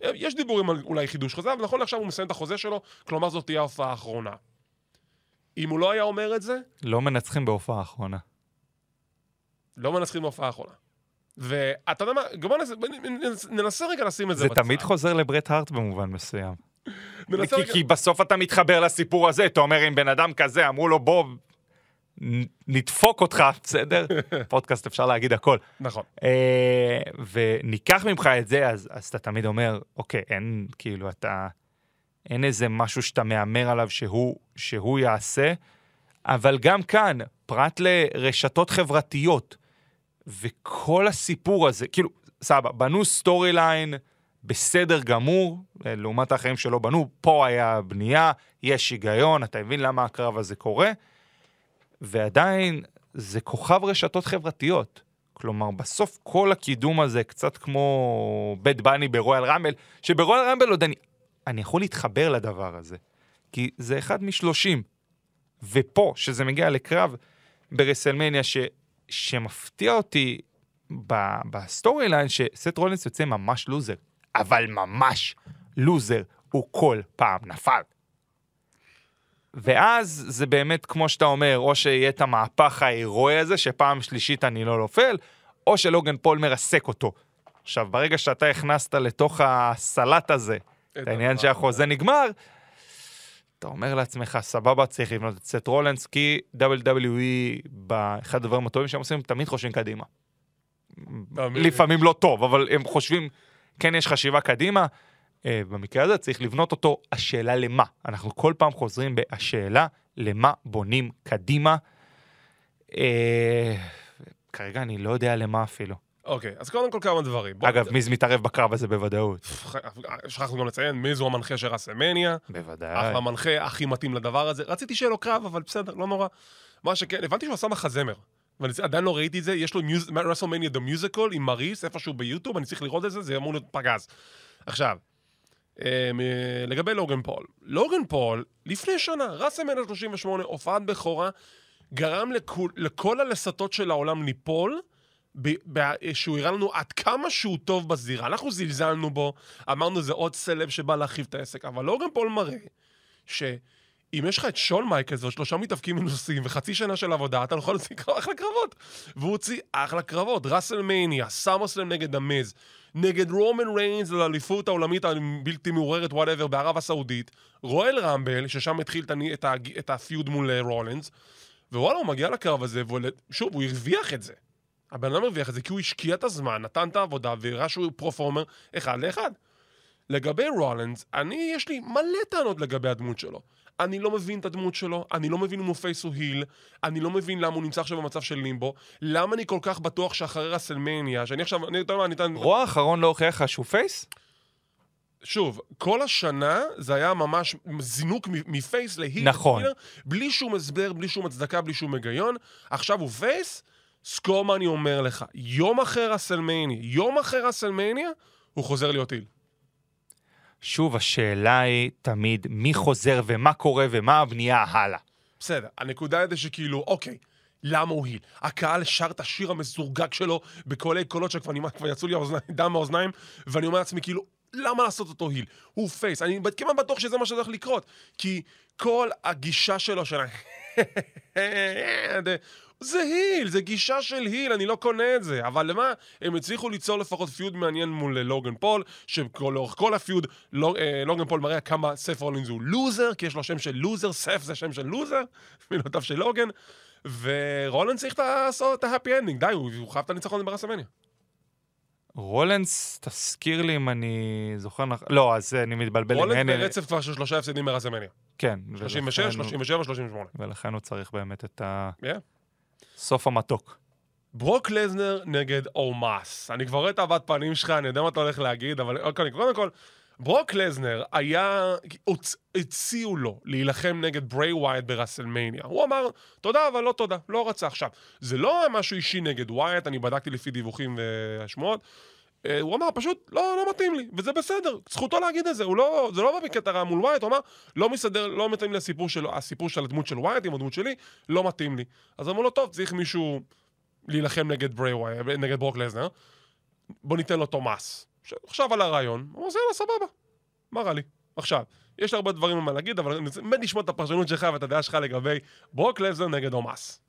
יש דיבורים על אולי חידוש חוזה, אבל נכון לעכשיו הוא מסיים את החוזה שלו, כלומר זאת תהיה ההופעה האחרונה. אם הוא לא היה אומר את זה, לא מנצחים בהופעה האחרונה. לא מנצחים בהופעה האחרונה. ואתה יודע מה, גם ננסה, רגע לשים את זה זה בצד. תמיד חוזר לברט הארט במובן מסוים. כי, כי בסוף אתה מתחבר לסיפור הזה, אתה אומר, אם בן אדם כזה, אמרו לו, בוא, נדפוק אותך, בסדר? [LAUGHS] פודקאסט אפשר להגיד הכל. נכון. אה, וניקח ממך את זה, אז, אז אתה תמיד אומר, אוקיי, אין, כאילו, אתה... אין איזה משהו שאתה מהמר עליו שהוא, שהוא יעשה, אבל גם כאן, פרט לרשתות חברתיות, וכל הסיפור הזה, כאילו, סבבה, בנו storyline בסדר גמור, אה, לעומת האחרים שלא בנו, פה היה בנייה, יש היגיון, אתה מבין למה הקרב הזה קורה, ועדיין זה כוכב רשתות חברתיות. כלומר, בסוף כל הקידום הזה קצת כמו באד באני ברויאל רמבל, שברויאל רמבל עוד אני, אני יכול להתחבר לדבר הזה, כי זה אחד משלושים. ופה, שזה מגיע לקרב ברסלמניה, ש, שמפתיע אותי ב storyline, שסת' רולינס יוצא ממש לוזר, אבל ממש לוזר, הוא כל פעם נפל. ואז זה באמת, כמו שאתה אומר, או שיהיה את המהפך ההירואי הזה, שפעם שלישית אני לא נופל, או שלוגן פול מרסק אותו. עכשיו, ברגע שאתה הכנסת לתוך הסלט הזה, את העניין שהחוזה נגמר, אומר לעצמך, סבבה, צריך לבנות את סט רולנס, כי WWE, באחד הדברים הטובים שהם עושים, תמיד חושבים קדימה. לפעמים לא טוב, אבל הם חושבים, כן יש חשיבה קדימה. אה, במקרה הזה צריך לבנות אותו, השאלה למה. אנחנו כל פעם חוזרים בהשאלה למה בונים קדימה. אה, כרגע אני לא יודע למה אפילו. אוקיי, אז קודם כל כמה דברים. אגב, מיז מתערב בקרב הזה בוודאות. שכחנו גם לציין, מיז הוא המנחה של ראסלמניה. בוודאי. אחלה המנחה הכי מתאים לדבר הזה. רציתי שיהיה לו קרב, אבל בסדר, לא נורא. מה שכן, הבנתי שהוא עשה מחזמר. ואני עדיין לא ראיתי את זה, יש לו WrestleMania the musical עם מריס, איפשהו ביוטיוב, אני צריך לראות את זה, זה אמור להיות פגז. עכשיו, אה, מ- לגבי לוגן פול. לוגן פול, לפני שנה, רסלמניה 38, הופעת בכורה, גרם לכל הלסתות של העולם ליפול, ב- ב- שהוא הראה לנו עד כמה שהוא טוב בזירה. אנחנו זלזלנו בו, אמרנו זה עוד סלב שבא להרחיב את העסק, אבל לוגן פול מראה שאם יש לך את שון מייקלס שלושה מתאבקים מנוסים וחצי שנה של עבודה, אתה יכול להוציא אחלה קרבות. והוא הוציא אחלה קרבות. ראסלמניה, סאמרסלם נגד המיז, נגד רומן ריינס לאליפות העולמית הבלתי מעורערת, whatever, בערב הסעודית, רויאל רמבל, ששם התחיל את, את, את ה feud מול רולנס, ווואלה, הוא מגיע לקרב הזה, ושוב, הוא הרוויח את זה. הבן אדם הרוויח את זה כי הוא השקיע את הזמן, נתן את העבודה, והראה שהוא performer אחד לאחד. לגבי רולנס, אני, יש לי מלא טענות לגבי הדמות שלו. אני לא מבין את הדמות שלו, אני לא מבין אם הוא face או heel, אני לא מבין למה הוא נמצא עכשיו במצב של לימבו, למה אני כל כך בטוח שאחרי רסלמניה, שאני עכשיו, אני יודע מה, אני אתן... רואו האחרון לא הוכיח לך שהוא face? שוב, כל השנה זה היה ממש זינוק מ face ל heel. נכון. בלי שום הסבר, בלי שום הצדקה, בלי שום היגיון. עכשיו הוא face, זכור מה אני אומר לך. יום אחרי רסלמניה, יום אחרי רסלמניה, הוא חוזר להיות heel. שוב, השאלה היא תמיד מי חוזר ומה קורה ומה הבנייה הלאה. בסדר, הנקודה היא שכאילו, אוקיי, למה הוא heel? הקהל שר את השיר המזורגג שלו בקולי קולות שכבר נמאס, כבר יצאו לי האוזניים, דם מהאוזניים, ואני אומר לעצמי, כאילו, למה לעשות אותו heel? הוא face, אני כמעט בטוח שזה מה שהולך לקרות, כי כל הגישה שלו של ה... זה heel, זה גישה של heel, אני לא קונה את זה. אבל למה? הם הצליחו ליצור לפחות feud מעניין מול אה, לוגן פול, שלאורך כל ה feud לוג, אה, לוגן פול מראה כמה סת' רולינס הוא לוזר, כי יש לו שם של לוזר, סת' זה שם של לוזר, [LAUGHS] מילותיו של לוגן, ורולינס צריך לעשות את ה happy ending, די, הוא הוא חייב את הניצחון ברסלמניה. רולנס, תזכיר לי אם אני זוכר נכון, לא, אז אני מתבלבל עם הנרי. ברצף כבר של שלושה הפסדים ברסלמניה. כן. 36, ולכן הוא- 37, 38. ולכן הוא צריך באמת את Yeah. הסוף המתוק. ברוק לזנר נגד אומאס. אני כבר רואה את הבעת פנים שלך, אני יודע מה אתה הולך להגיד, אבל קודם כל, ברוק לזנר היה... הוצ- הציעו לו להילחם נגד בריי ווייט ברסלמניה. הוא אמר, תודה, אבל לא תודה, לא רצה עכשיו. זה לא משהו אישי נגד ווייט, אני בדקתי לפי דיווחים והשמועות. הוא אמר, פשוט, לא, לא מתאים לי, וזה בסדר, זכותו להגיד את זה, לא, זה לא בא בקטע רע מול ווייט, הוא אמר, לא מסתדר, לא מתאים לי הסיפור שלו, הסיפור של הדמות של ווייט עם הדמות שלי, לא מתאים לי. אז אמרו לו, טוב, צריך מישהו להילחם נגד בריי ווייט, נגד ברוק לזנר, בוא ניתן לו את עומס. עכשיו על הרעיון, הוא אומר, יאללה, סבבה, מה רע לי? עכשיו, יש הרבה דברים מה להגיד, אבל אני באמת לשמוע את הפרשנות שלך ואת הדעה שלך לגבי ברוק לזנר נגד תומאס.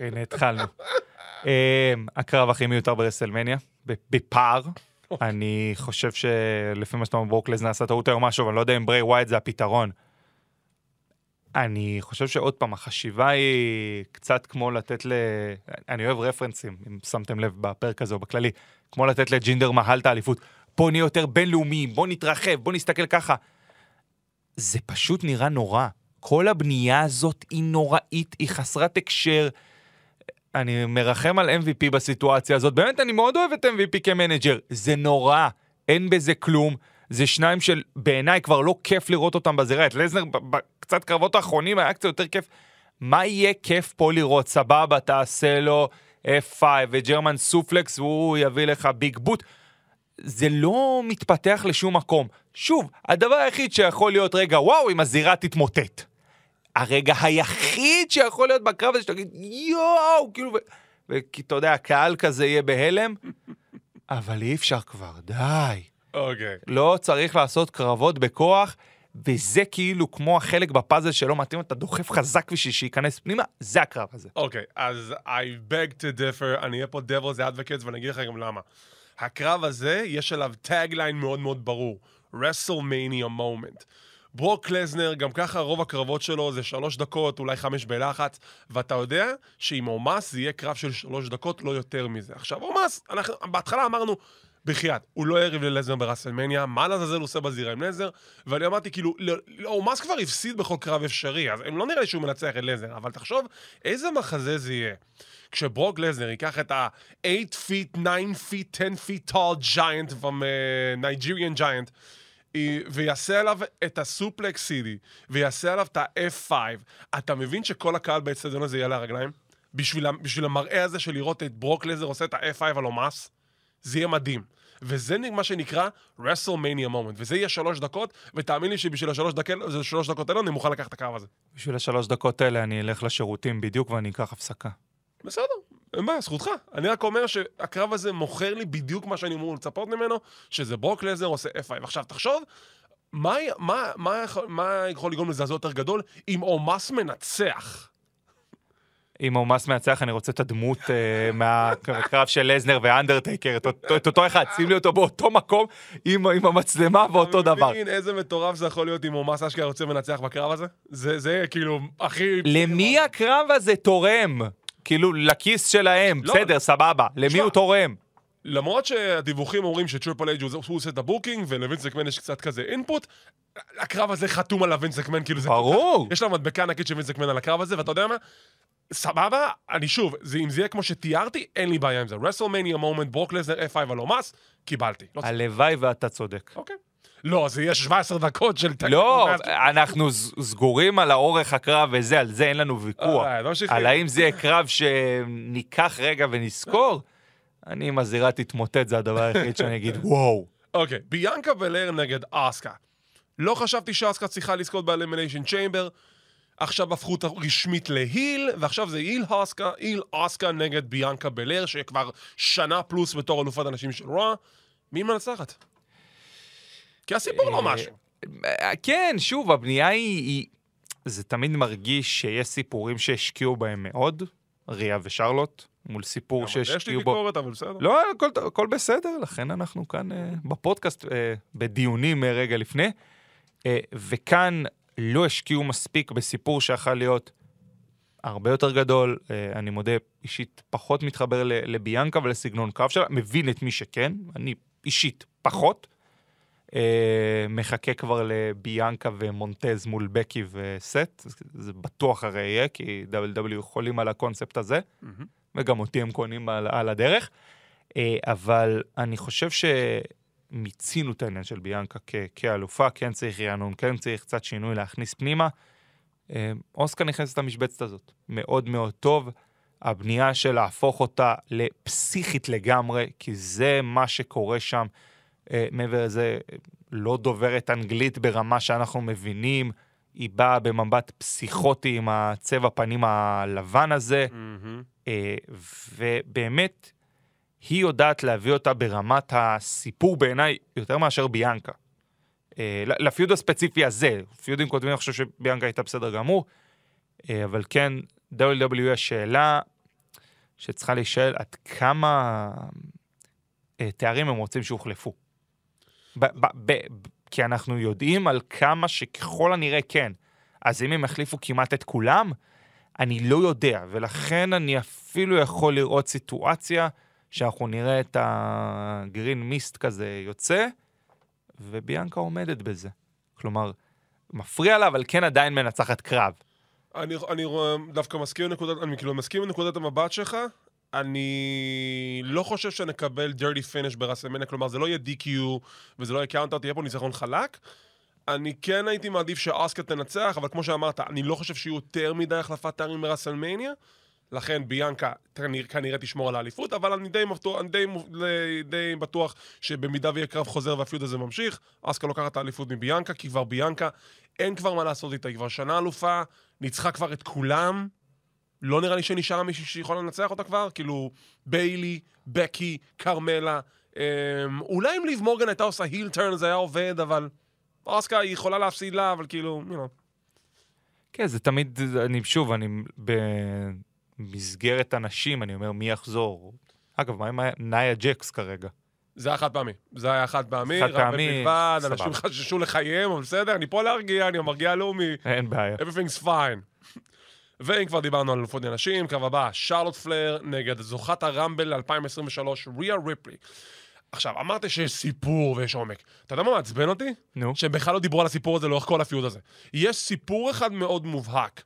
הנה, התחלנו. אמ, הקרב הכי מיותר ברסלמניה, בפער. אני חושב שלפי מה שאתה אומר, ברוק לזנר עשה טעות היום משהו, אבל אני לא יודע אם ברי ווייט זה הפתרון. אני חושב שעוד פעם, החשיבה היא קצת כמו לתת ל... אני אוהב רפרנסים, אם שמתם לב בפרק הזה או בכללי, כמו לתת לג'ינדר מהל את האליפות. בוא נהיה יותר בינלאומיים, בוא נתרחב, בוא נסתכל ככה. זה פשוט נראה נורא. כל הבנייה הזאת היא נוראית, היא חסרת הקשר. אני מרחם על MVP בסיטואציה הזאת. באמת, אני מאוד אוהב את MVP כמנג'ר. זה נורא, אין בזה כלום. זה שניים של בעיניי כבר לא כיף לראות אותם בזירה. את לזנר בקצת קרבות האחרונים היה קצת יותר כיף. מה יהיה כיף פה לראות? סבבה, תעשה לו F5 וג'רמן סופלקס והוא יביא לך ביג בוט. זה לא מתפתח לשום מקום. שוב, הדבר היחיד שיכול להיות רגע וואו אם הזירה תתמוטט. הרגע היחיד שיכול להיות בקרב הזה שתגיד יואו, כאילו, וכי אתה יודע, הקהל כזה יהיה בהלם, אבל אי אפשר כבר, די. אוקיי. לא צריך לעשות קרבות בכוח, וזה כאילו כמו החלק בפאזל שלא מתאים, אתה דוחף חזק בשביל שייכנס פנימה, זה הקרב הזה. אוקיי, אז I beg to differ, אני אהיה פה devil's advocates ואני אגיד לך גם למה. הקרב הזה, יש עליו tagline מאוד מאוד ברור. WrestleMania moment. ברוק לזנר, גם ככה רוב הקרבות שלו זה שלוש דקות, אולי חמש בלחץ, ואתה יודע שעם עומס זה יהיה קרב של שלוש דקות, לא יותר מזה. עכשיו, עומס, אנחנו בהתחלה אמרנו, בחייאת, הוא לא יריב ללזנר בראסלמניה, מה לעזאזל עושה בזירה עם לזנר? ואני אמרתי, כאילו, לא, לא, עומס כבר הפסיד בכל קרב אפשרי, אז לא נראה לי שהוא מנצח את לזנר, אבל תחשוב איזה מחזה זה יהיה. כשברוק לזנר ייקח את ה-8 feet, 9 feet, 10 feet tall giant from uh, Nigerian giant, ויעשה עליו את הסופלקס סידי, ויעשה עליו את ה-F5, אתה מבין שכל הקהל באצטדיון הזה יהיה על הרגליים? בשביל, בשביל המראה הזה של לראות את ברוק לזר עושה את ה-F5 על עומס? זה יהיה מדהים. וזה מה שנקרא WrestleMania moment, וזה יהיה שלוש דקות, ותאמין לי שבשביל השלוש דקות, שלוש דקות האלה אני מוכן לקחת את הקרב הזה. בשביל השלוש דקות האלה אני אלך לשירותים בדיוק ואני אקח הפסקה. בסדר, אין בעיה, זכותך. אני רק אומר שהקרב הזה מוכר לי בדיוק מה שאני אמור לצפות ממנו, שזה ברוק לזר עושה F5. עכשיו, תחשוב, מה, מה, מה, יכול, מה יכול לגרום לזעזוע יותר גדול אם עומס מנצח? אם עומס מנצח, אני רוצה את הדמות uh, [LAUGHS] מהקרב של לזנר ואנדרטייקר, את, אותו אחד, שים לי אותו באותו מקום עם, המצלמה ואותו דבר. אתה מבין איזה מטורף זה יכול להיות אם עומס אשכרה רוצה מנצח בקרב הזה? זה, זה כאילו הכי... למי הקרב הזה תורם? כאילו, לכיס שלהם, לא, בסדר, סבבה. למי הוא תורם? למרות שהדיווחים אומרים שטריפל אייג' הוא עושה את ה booking, ולווינס מקמן יש קצת כזה input, הקרב הזה חתום על הווינס מקמן, כאילו זה... ברור. יש לה מדבקה ענקית של ווינס מקמן על הקרב הזה, ואתה יודע מה? סבבה, אני שוב, זה, אם זה יהיה כמו שתיארתי, אין לי בעיה עם זה. WrestleMania moment, ברוק לזנר, F5 על עומס, קיבלתי. לא הלוואי ואתה צודק. אוקיי. לא, זה יהיה 17 דקות של... לא, אנחנו סגורים על האורך הקרב וזה, על זה אין לנו ויכוח. אה, לא על האם זה יהיה קרב שניקח רגע ונזכור, אני עם הזירה תתמוטט, זה הדבר היחיד שאני אגיד, [LAUGHS] וואו. אוקיי, ביאנקה ולר נגד אסקה. לא חשבתי שאסקה צריכה לזכות באלימיניישן צ'יימבר. עכשיו הפכו אותה רשמית להיל, ועכשיו זה היל אסקה, היל אסקה נגד ביאנקה בלר, שכבר שנה פלוס בתור אלופת הנשים של רוע. מי מנצחת? כי הסיפור לא משהו. אה, כן, שוב, הבנייה היא... זה תמיד מרגיש שיש סיפורים שהשקיעו בהם מאוד, ריה ושרלוט, מול סיפור שהשקיעו בו... יש לי ביקורת, אבל בסדר. לא, הכל, הכל בסדר, לכן אנחנו כאן uh, בפודקאסט בדיונים רגע לפני. וכאן לא השקיעו מספיק בסיפור שיכול להיות הרבה יותר גדול. אני מודה, אישית פחות מתחבר לביאנקה ולסגנון קרב שלה, מבין את מי שכן, אני אישית פחות. אה, מחכה כבר לביאנקה ומונטז מול בקי וסט, זה בטוח הרי יהיה, כי WW יכולים על הקונספט הזה, mm-hmm. וגם אותי הם קונים על, על הדרך. אה, אבל אני חושב שמיצינו את העניין של ביאנקה כ- כאלופה, כן צריך רענון, כן צריך קצת שינוי להכניס פנימה. אה, אוסקה נכנסת למשבצת הזאת, מאוד מאוד טוב. הבנייה של להפוך אותה לפסיכית לגמרי, כי זה מה שקורה שם. אה, מעבר לזה, לא דוברת אנגלית ברמה שאנחנו מבינים, היא באה במבט פסיכוטי עם הצבע פנים הלבן הזה, mm-hmm. ובאמת, היא יודעת להביא אותה ברמת הסיפור בעיניי יותר מאשר ביאנקה. אה, לפיוד הספציפי הזה, פיודים קודמים אני חושב שביאנקה הייתה בסדר גמור, אבל כן, WW השאלה שצריכה להישאל עד כמה תארים הם רוצים שהוחלפו. ב- ב- ב- כי אנחנו יודעים על כמה שככל הנראה כן, אז אם הם יחליפו כמעט את כולם, אני לא יודע, ולכן אני אפילו יכול לראות סיטואציה שאנחנו נראה את הגרין מיסט כזה יוצא, וביאנקה עומדת בזה. כלומר, מפריע לה, אבל כן עדיין מנצחת קרב. אני, אני דווקא מסכים עם נקודת, אני כאילו מסכים עם נקודת המבט שלך. אני לא חושב שנקבל dirty finish ברסלמניה, כלומר זה לא יהיה DQ וזה לא יהיה count out, תהיה פה ניצחון חלק. אני כן הייתי מעדיף שאוסקה תנצח, אבל כמו שאמרת, אני לא חושב שיהיו יותר מדי החלפת תארים ברסלמניה, לכן ביאנקה כנראה, תשמור על האליפות, אבל אני די, מבטוח, אני די, די בטוח שבמידה ויהיה קרב חוזר והפיוד הזה ממשיך, אסקה לוקחת את האליפות מביאנקה, כי כבר ביאנקה, אין כבר מה לעשות איתה, היא כבר שנה אלופה, ניצחה כבר את כולם, לא נראה לי שנשארה מישהי שיכולה לנצח אותה כבר, כאילו ביילי, בקי, כרמלה, אמ, אולי אם ליב מורגן הייתה עושה היל טרן זה היה עובד, אבל אוסקה היא יכולה להפסיד לה, אבל כאילו, you know. כן, זה תמיד, אני שוב, אני במסגרת הנשים, אני אומר, מי יחזור? אגב, מה עם נאיה ג'קס כרגע? זה היה חד פעמי. זה היה חד פעמי, חד רק פעמי, בלבד. אנשים חששו לחייהם, אבל בסדר, אני פה להרגיע, אני המרגיע הלאומי. אין בעיה. everything's fine. ואם כבר דיברנו על אלופות נשים, קרב הבא, שרלוט פלר נגד זוכת הרמבל 2023, ריה ריפלי. עכשיו, אמרת שיש סיפור ויש עומק. אתה יודע מה מעצבן אותי? נו. שהם בכלל לא דיברו על הסיפור הזה לאורך כל הפיוד הזה. יש סיפור אחד מאוד מובהק.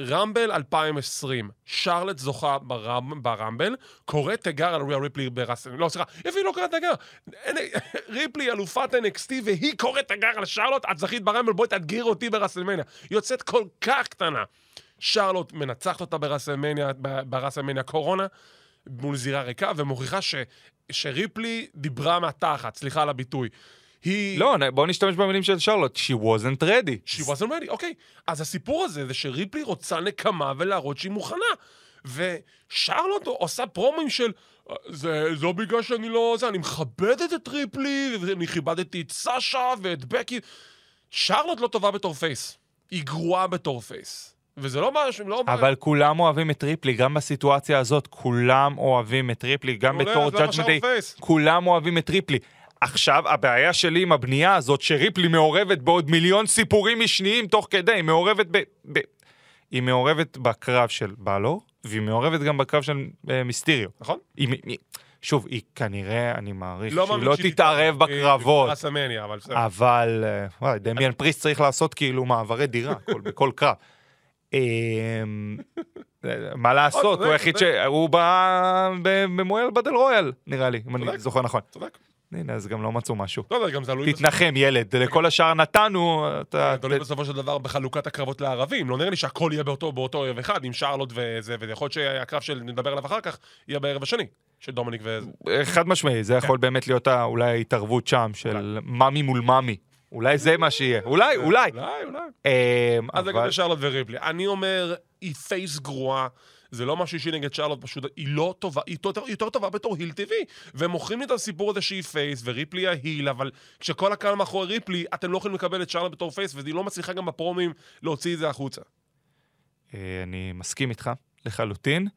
רמבל 2020, שרלט זוכה ברמ, ברמבל, קוראת תיגר על ריה ריפלי ברסלמניה. לא, סליחה, איפה היא לא קוראת תיגר? [LAUGHS] ריפלי אלופת NXT והיא קוראת תיגר על שרלוט, את זכית ברמבל, בואי תאתגרי אותי ברסלמניה. היא יוצאת כל כך קטנה. שרלוט מנצחת אותה ברסלמניה, ברסלמניה קורונה, מול זירה ריקה, ומוכיחה ש, שריפלי דיברה מהתחת, סליחה על הביטוי. היא... לא, בוא נשתמש במילים של שרלוט, she wasn't ready. She wasn't ready, אוקיי. אז הסיפור הזה זה שריפלי רוצה נקמה ולהראות שהיא מוכנה. ושרלוט עושה פרומואים של, זה לא בגלל שאני לא... זה, אני מכבדת את ריפלי, ואני כיבדתי את סאשה ואת בקי. שרלוט לא טובה בתור face. היא גרועה בתור face. וזה לא משהו, לא... אבל כולם אוהבים את ריפלי, גם בסיטואציה הזאת, כולם אוהבים את ריפלי, גם בתור face? כולם אוהבים את ריפלי. עכשיו, הבעיה שלי עם הבנייה הזאת, שריפלי מעורבת בעוד מיליון סיפורים משניים תוך כדי, היא מעורבת ב... ב... היא מעורבת בקרב של בלור, והיא מעורבת גם בקרב של אה, מיסטיריו. נכון? היא, היא, שוב, היא כנראה, אני מעריך, לא שהיא תתערב תתערב, אה, בקרבות. ברסלמניה, אבל בסדר. אבל, אה, וואי, דמיאן פריסט צריך לעשות כאילו מעברי דירה [LAUGHS] כל- בכל קרב. מה לעשות, הוא היחיד ש... הוא בא במועל בדל רויאל, נראה לי, אם אני. זוכר נכון. צודק. הנה, אז גם לא מצאו משהו. לא יודע, גם זה עלוי... תתנחם, ילד, לכל השאר נתנו, אתה... תלוי בסופו של דבר בחלוקת הקרבות לערבים. לא נראה לי שהכל יהיה באותו, ערב אחד עם שרלוט וזה, ויכול להיות שהקרב שנדבר עליו אחר כך יהיה בערב השני, של דומיניק וזה. חד משמעי, זה יכול באמת להיות אולי ההתערבות שם של מאמי מול מאמי. אולי זה מה שיהיה. אולי, אולי. אולי, אולי. אמ, אז לגבי שרלוט וריפלי. אני אומר, היא face גרועה. זה לא משהו אישי נגד שרלוט, פשוט היא לא טובה, היא יותר, היא יותר טובה בתור heel טבעי. והם מוכרים לי את הסיפור הזה שהיא face, וריפלי ה heel, אבל כשכל הקהל מאחורי ריפלי, אתם לא יכולים לקבל את שרלוט בתור face, והיא לא מצליחה גם בפרומואים להוציא את זה החוצה. אה, אני מסכים איתך לחלוטין,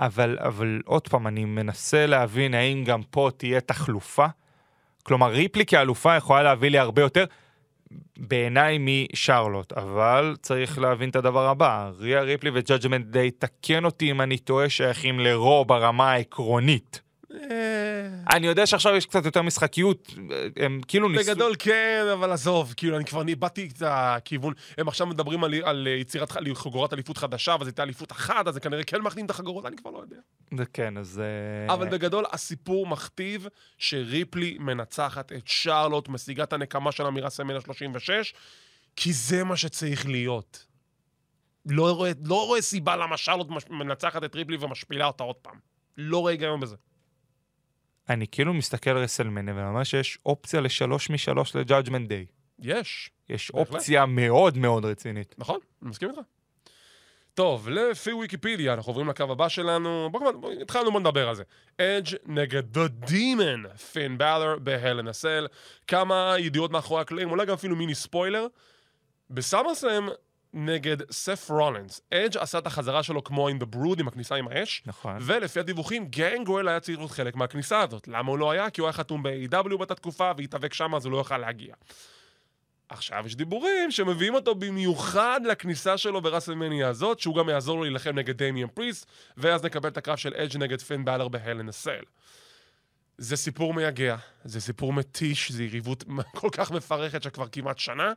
אבל, אבל עוד פעם, אני מנסה להבין האם גם פה תהיה תחלופה. כלומר, ריפלי כאלופה יכולה להביא לי הרבה יותר, בעיניי, משרלוט, אבל צריך להבין את הדבר הבא, ריה ריפלי ו Judgment Day, תקן אותי אם אני טועה, שייכים ל Raw ברמה העקרונית. אני יודע שעכשיו יש קצת יותר משחקיות, הם כאילו ניסו... בגדול כן, אבל עזוב, כאילו, אני כבר איבדתי את הכיוון. הם עכשיו מדברים על, על יצירת ח- חגורת אליפות חדשה, ואז הייתה אליפות אחת, אז זה כנראה כן מחתים את החגורות, אני כבר לא יודע. זה כן, אז... אה, אבל בגדול, הסיפור מכתיב שריפלי מנצחת את שרלוט, משיגה את הנקמה שלה מרסלמניה 36, כי זה מה שצריך להיות. לא רואה, לא רואה סיבה למה שרלוט מנצחת את ריפלי ומשפילה אותה עוד פעם. לא רואה היגיון בזה. אני כאילו מסתכל על רסלמניה וממש יש אופציה לשלוש משלוש ל Judgment Day. יש, יש בהחלט. אופציה מאוד מאוד רצינית. נכון, אני מסכים איתך. טוב, לפי ויקיפדיה, אנחנו עוברים לקו הבא שלנו. בואו כבר, בוא, התחלנו, בוא נדבר על זה. אדג' נגד The Demon, פין בלר בהל אנסל. כמה ידיעות מאחורי הקלעים, אולי גם אפילו מיני ספוילר. בסאמרסלאם נגד סף רולנס. אדג' עשה את החזרה שלו כמו עם The Brood, עם הכניסה עם האש. נכון. ולפי הדיווחים, גנגואל היה צריך להיות חלק מהכניסה הזאת. למה הוא לא היה? כי הוא היה חתום ב-AW באותה תקופה, והתאבק שם, אז הוא לא יכל להגיע. עכשיו יש דיבורים שמביאים אותו במיוחד לכניסה שלו בראסלמניה הזאת, שהוא גם יעזור לו להילחם נגד דמיאן פריסט, ואז נקבל את הקרב של אדג' נגד פין בלר בהלן הסל. זה סיפור מייגע, זה סיפור מתיש, זו יריבות [LAUGHS] כל כך מפרכת שכבר כמעט שנה,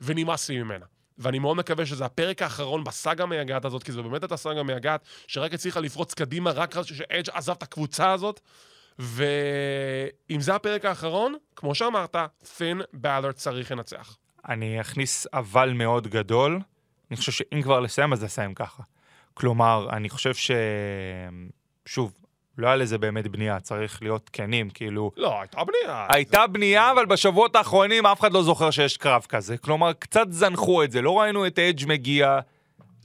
ונמאס לי ממנה. ואני מאוד מקווה שזה הפרק האחרון בסאגה המייגעת הזאת, כי זו באמת הייתה סאגה מייגעת, שרק הצליחה לפרוץ קדימה רק שאדג' עזב את הקבוצה הזאת. ואם זה הפרק האחרון, כמו שאמרת, פין בלר צריך לנצח. אני אכניס אבל מאוד גדול. אני חושב שאם כבר לסיים, אז לסיים ככה. כלומר, אני חושב ש... שוב, לא היה לזה באמת בנייה, צריך להיות כנים, כאילו... לא, הייתה בנייה. הייתה בנייה, אבל בשבועות האחרונים אף אחד לא זוכר שיש קרב כזה. כלומר, קצת זנחו את זה, לא ראינו את אדג' מגיע.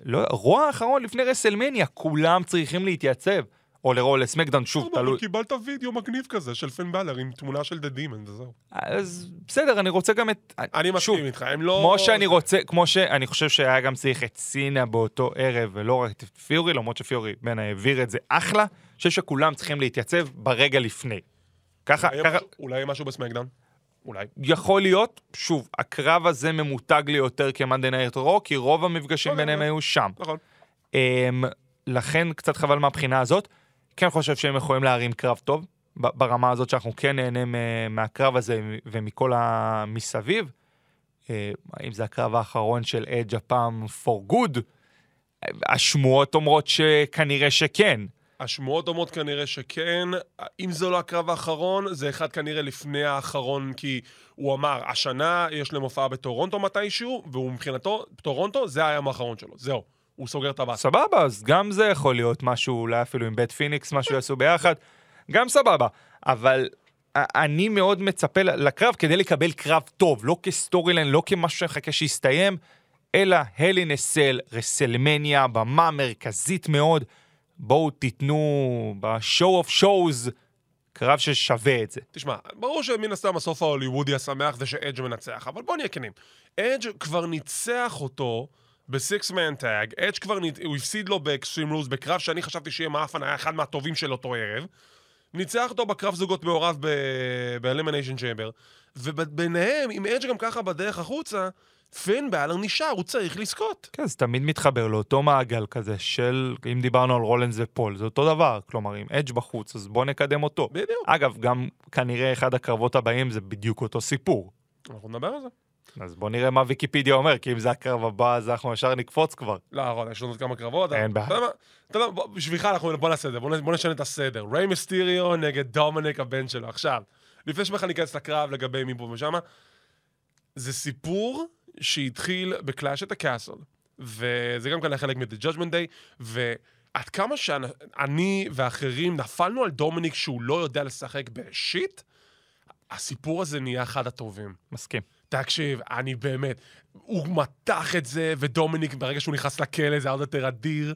לא, רוע האחרון לפני רסלמניה, כולם צריכים להתייצב. או לרוע לסמקדאון, שוב, אבל תלוי. קיבלת וידאו מגניב כזה של פין בלור עם תמונה של The Demon וזהו. אז בסדר, אני רוצה גם את... אני מסכים איתך, הם לא... כמו שאני רוצה, כמו שאני חושב שהיה גם צריך את סינה באותו ערב, ולא רק את תיאורי, למרות שתיאורי בין העביר את זה אחלה, אני חושב שכולם צריכים להתייצב ברגע לפני. ככה, אולי ככה, אולי משהו ב SmackDown? אולי. יכול להיות, שוב, הקרב הזה ממותג לי יותר כ Monday Night Raw, כי רוב המפגשים אוקיי, ביניהם אוקיי. היו שם. נכון. אמ, לכן קצת חבל מהבחינה הזאת. כן חושב שהם יכולים להרים קרב טוב, ברמה הזאת שאנחנו כן נהנה מ- מהקרב הזה ומכל המסביב. אה, האם זה הקרב האחרון של אדג' הפעם for good? השמועות אומרות שכנראה שכן. השמועות אומרות כנראה שכן. אם זה לא הקרב האחרון, זה אחד כנראה לפני האחרון, כי הוא אמר, השנה יש להם הופעה בטורונטו מתישהו, והוא מבחינתו, טורונטו זה היום האחרון שלו, זהו. הוא סוגר את הבאס. סבבה, אז גם זה יכול להיות משהו, אולי אפילו עם בית פיניקס, משהו יעשו ביחד, גם סבבה. אבל אני מאוד מצפה לקרב כדי לקבל קרב טוב, לא כ storyline, לא כמשהו שמחכה שיסתיים, אלא Hell in a Cell, רסלמניה, במה מרכזית מאוד. בואו תיתנו ב Show of Shows קרב ששווה את זה. תשמע, ברור שמן הסתם הסוף ההוליוודי השמח זה שאדג' מנצח, אבל בוא נהיה כנים. אדג' כבר ניצח אותו ב six man tag, אדג' כבר, ניצ... הוא הפסיד לו ב Extreme Rules, בקרב שאני חשבתי שהיה מהפנט, היה אחד מהטובים של אותו ערב. ניצח אותו בקרב זוגות מעורב ב-Elimination Chamber, וביניהם, עם אדג' גם ככה בדרך החוצה, פין באלר נשאר, הוא צריך לזכות. כן, זה תמיד מתחבר לאותו מעגל כזה של, אם דיברנו על רולנס ופול, זה אותו דבר. כלומר, אם אדג' בחוץ, אז בוא נקדם אותו. בדיוק. אגב, גם כנראה אחד הקרבות הבאים זה בדיוק אותו סיפור. אנחנו נדבר על זה. אז בוא נראה מה ויקיפדיה אומר, כי אם זה הקרב הבא, אז אנחנו ישר נקפוץ כבר. לא, רון, יש לנו עוד כמה קרבות. אין אתה יודע מה? אתה יודע, בוא- בשבילך אנחנו, בוא נעשה את זה, בוא נשנה את הסדר. ריי מיסטיריו נגד דומניק הבן שלו. עכשיו, לפני שבכלל ניכנס לקרב לגבי מי פה ושמה, זה סיפור שהתחיל בקלאש את הקאסל, וזה גם כאן חלק מ-The Judgment Day, ועד כמה שאני ואחרים נפלנו על דומיניק שהוא לא יודע לשחק בשיט, הסיפור הזה נהיה אחד הטובים. מסכים. תקשיב, אני באמת, הוא מתח את זה, ודומיניק, ברגע שהוא נכנס לכלא, זה עוד יותר אדיר,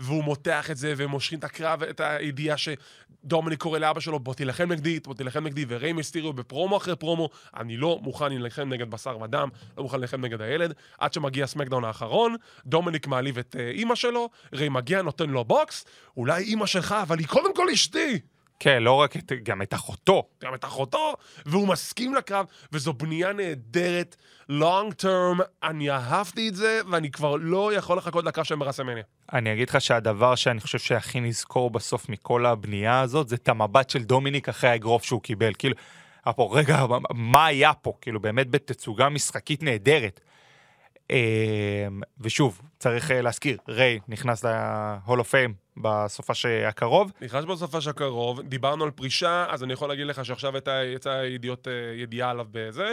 והוא מותח את זה, והם מושכים את הקרב, את הידיעה שדומיניק קורא לאבא שלו, בוא תילחם נגדי, בוא תילחם נגדי, וריי מיסטיריו בפרומו אחרי פרומו, אני לא מוכן להילחם נגד בשר ודם, לא מוכן להילחם נגד הילד, עד שמגיע סמקדאון האחרון, דומיניק מעליב את uh, אימא שלו, ריי מגיע, נותן לו בוקס, אולי אימא שלך, אבל היא קודם כל אשתי! כן, לא רק את, גם את אחותו. גם את אחותו, והוא מסכים לקרב, וזו בנייה נהדרת, long term, אני אהבתי את זה, ואני כבר לא יכול לחכות לקרב שלהם ברסמניה. אני אגיד לך שהדבר שאני חושב שהכי נזכור בסוף מכל הבנייה הזאת, זה את המבט של דומיניק אחרי האגרוף שהוא קיבל. כאילו, פה, רגע, מה היה פה? כאילו, באמת בתצוגה משחקית נהדרת. אמ, ושוב, צריך אה, להזכיר, ריי נכנס ל-Hall of Fame בסופש הקרוב. נכנס בסופש הקרוב, דיברנו על פרישה, אז אני יכול להגיד לך שעכשיו יצאה ידיעות, אה, ידיעה עליו בזה.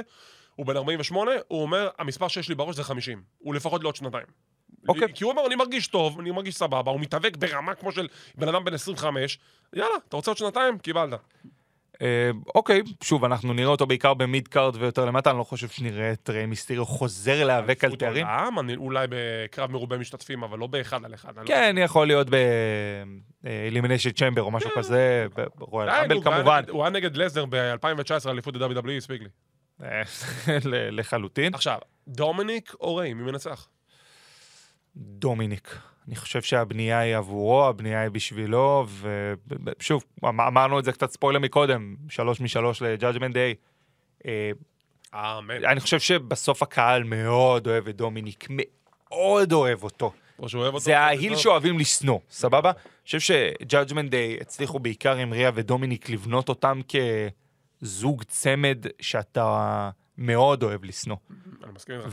הוא בן 48, הוא אומר, המספר שיש לי בראש זה 50. הוא לפחות לעוד שנתיים. אוקיי. כי הוא אומר, אני מרגיש טוב, אני מרגיש סבבה, הוא מתאבק ברמה כמו של בן אדם בן 25, יאללה, אתה רוצה עוד שנתיים? קיבלת. אה, אוקיי, שוב, אנחנו נראה אותו בעיקר ב mid card ויותר למטה, אני לא חושב שנראה את ריי מיסטיריו חוזר להיאבק על תארים. עולם, אני- אולי בקרב מרובה משתתפים, אבל לא באחד על אחד. לא- כן, יכול להיות ב-Elimination Chamber או משהו כזה, ברואל די, רמבל כמובן, הוא היה נגד לזר ב-2019 אליפות ה-WWE, הספיק לי. אה, [LAUGHS] לחלוטין. עכשיו, דומיניק או ריי, מי מנצח? דומיניק. אני חושב שהבנייה היא עבורו, הבנייה היא בשבילו, ושוב, אמרנו את זה קצת ספוילר מקודם, שלוש משלוש ל-Judgment Day. אה, אמן. אני חושב שבסוף הקהל מאוד אוהב את דומיניק, מאוד אוהב אותו. או שהוא אוהב אותו. זה ה heel שאוהבים לשנוא, סבבה? אני חושב ש Judgment Day הצליחו בעיקר עם ריה ודומיניק לבנות אותם כזוג צמד שאתה מאוד אוהב לשנוא. אני מסכים איתך.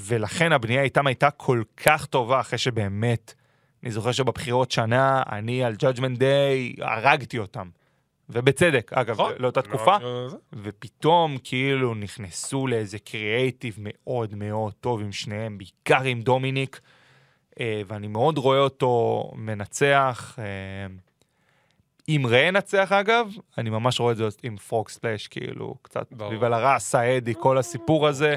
ולכן הבנייה איתם הייתה כל כך טובה אחרי שבאמת, אני זוכר שבבחירות שנה, אני על Judgment Day הרגתי אותם. ובצדק, אגב, נכון. לאותה תקופה. לא, זה- ופתאום כאילו נכנסו לאיזה קריאייטיב מאוד מאוד טוב עם שניהם, בעיקר עם דומיניק, אה, ואני מאוד רואה אותו מנצח. אה, אם ראה ינצח אגב, אני ממש רואה את זה עם פרוק ספלאש, כאילו, קצת. ויבה לרס, האדי, כל הסיפור הזה.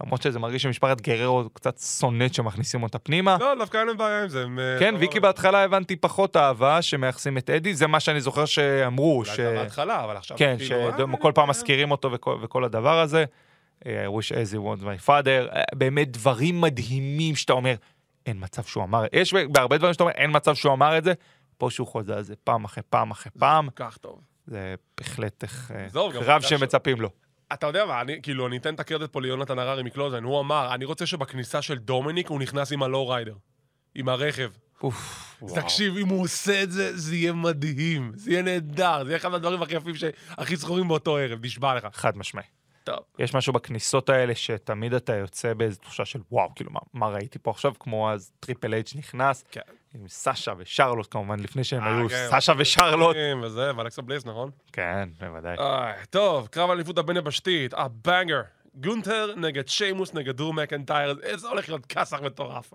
למרות שזה מרגיש שמשפחת גררו קצת שונאת שמכניסים אותה פנימה. לא, דווקא אין להם בעיה עם זה. הם, אה, כן, ויקי בהתחלה הבנתי פחות אהבה שמייחסים את אדי, זה מה שאני זוכר שאמרו, אולי ש... זה בהתחלה, אבל עכשיו... כן, כאילו, אה, שכל פעם מזכירים אותו וכל, וכל הדבר הזה. אה, I wish as he was my father. אה, באמת דברים מדהימים שאתה אומר, אין מצב שהוא אמר, יש בהרבה דברים שאתה אומר, אין מצב שהוא אמר את זה. פה שהוא חוזר על זה פעם אחרי פעם אחרי פעם, כל כך טוב. זה בהחלט אה, קרב העובדה שמצפים לו. אתה יודע מה, אני, כאילו, אני אתן את הקרדיט פה ליונתן הררי מקלוזן, הוא אמר, אני רוצה שבכניסה של דומיניק הוא נכנס עם ה low rider. עם הרכב. אוף, אז תקשיב, אם הוא עושה את זה, זה יהיה מדהים. זה יהיה נהדר, זה יהיה אחד מהדברים הכי יפים שהכי זכורים באותו ערב, נשבע לך. חד משמעי. טוב. יש משהו בכניסות האלה שתמיד אתה יוצא באיזו תחושה של וואו, כאילו, מה, מה ראיתי פה עכשיו? כמו אז טריפל אייץ' נכנס, כן. עם סאשה ושרלוט כמובן, לפני שהם אה, היו כן. סאשה ושרלוט. וזה, ואלכסה בליס, נכון? כן, בוודאי. איי, טוב, קרב אליפות הבין יבשתית, ה banger. גונטר נגד שיימוס נגד דרו מקנטייר, זה הולך להיות כסח מטורף.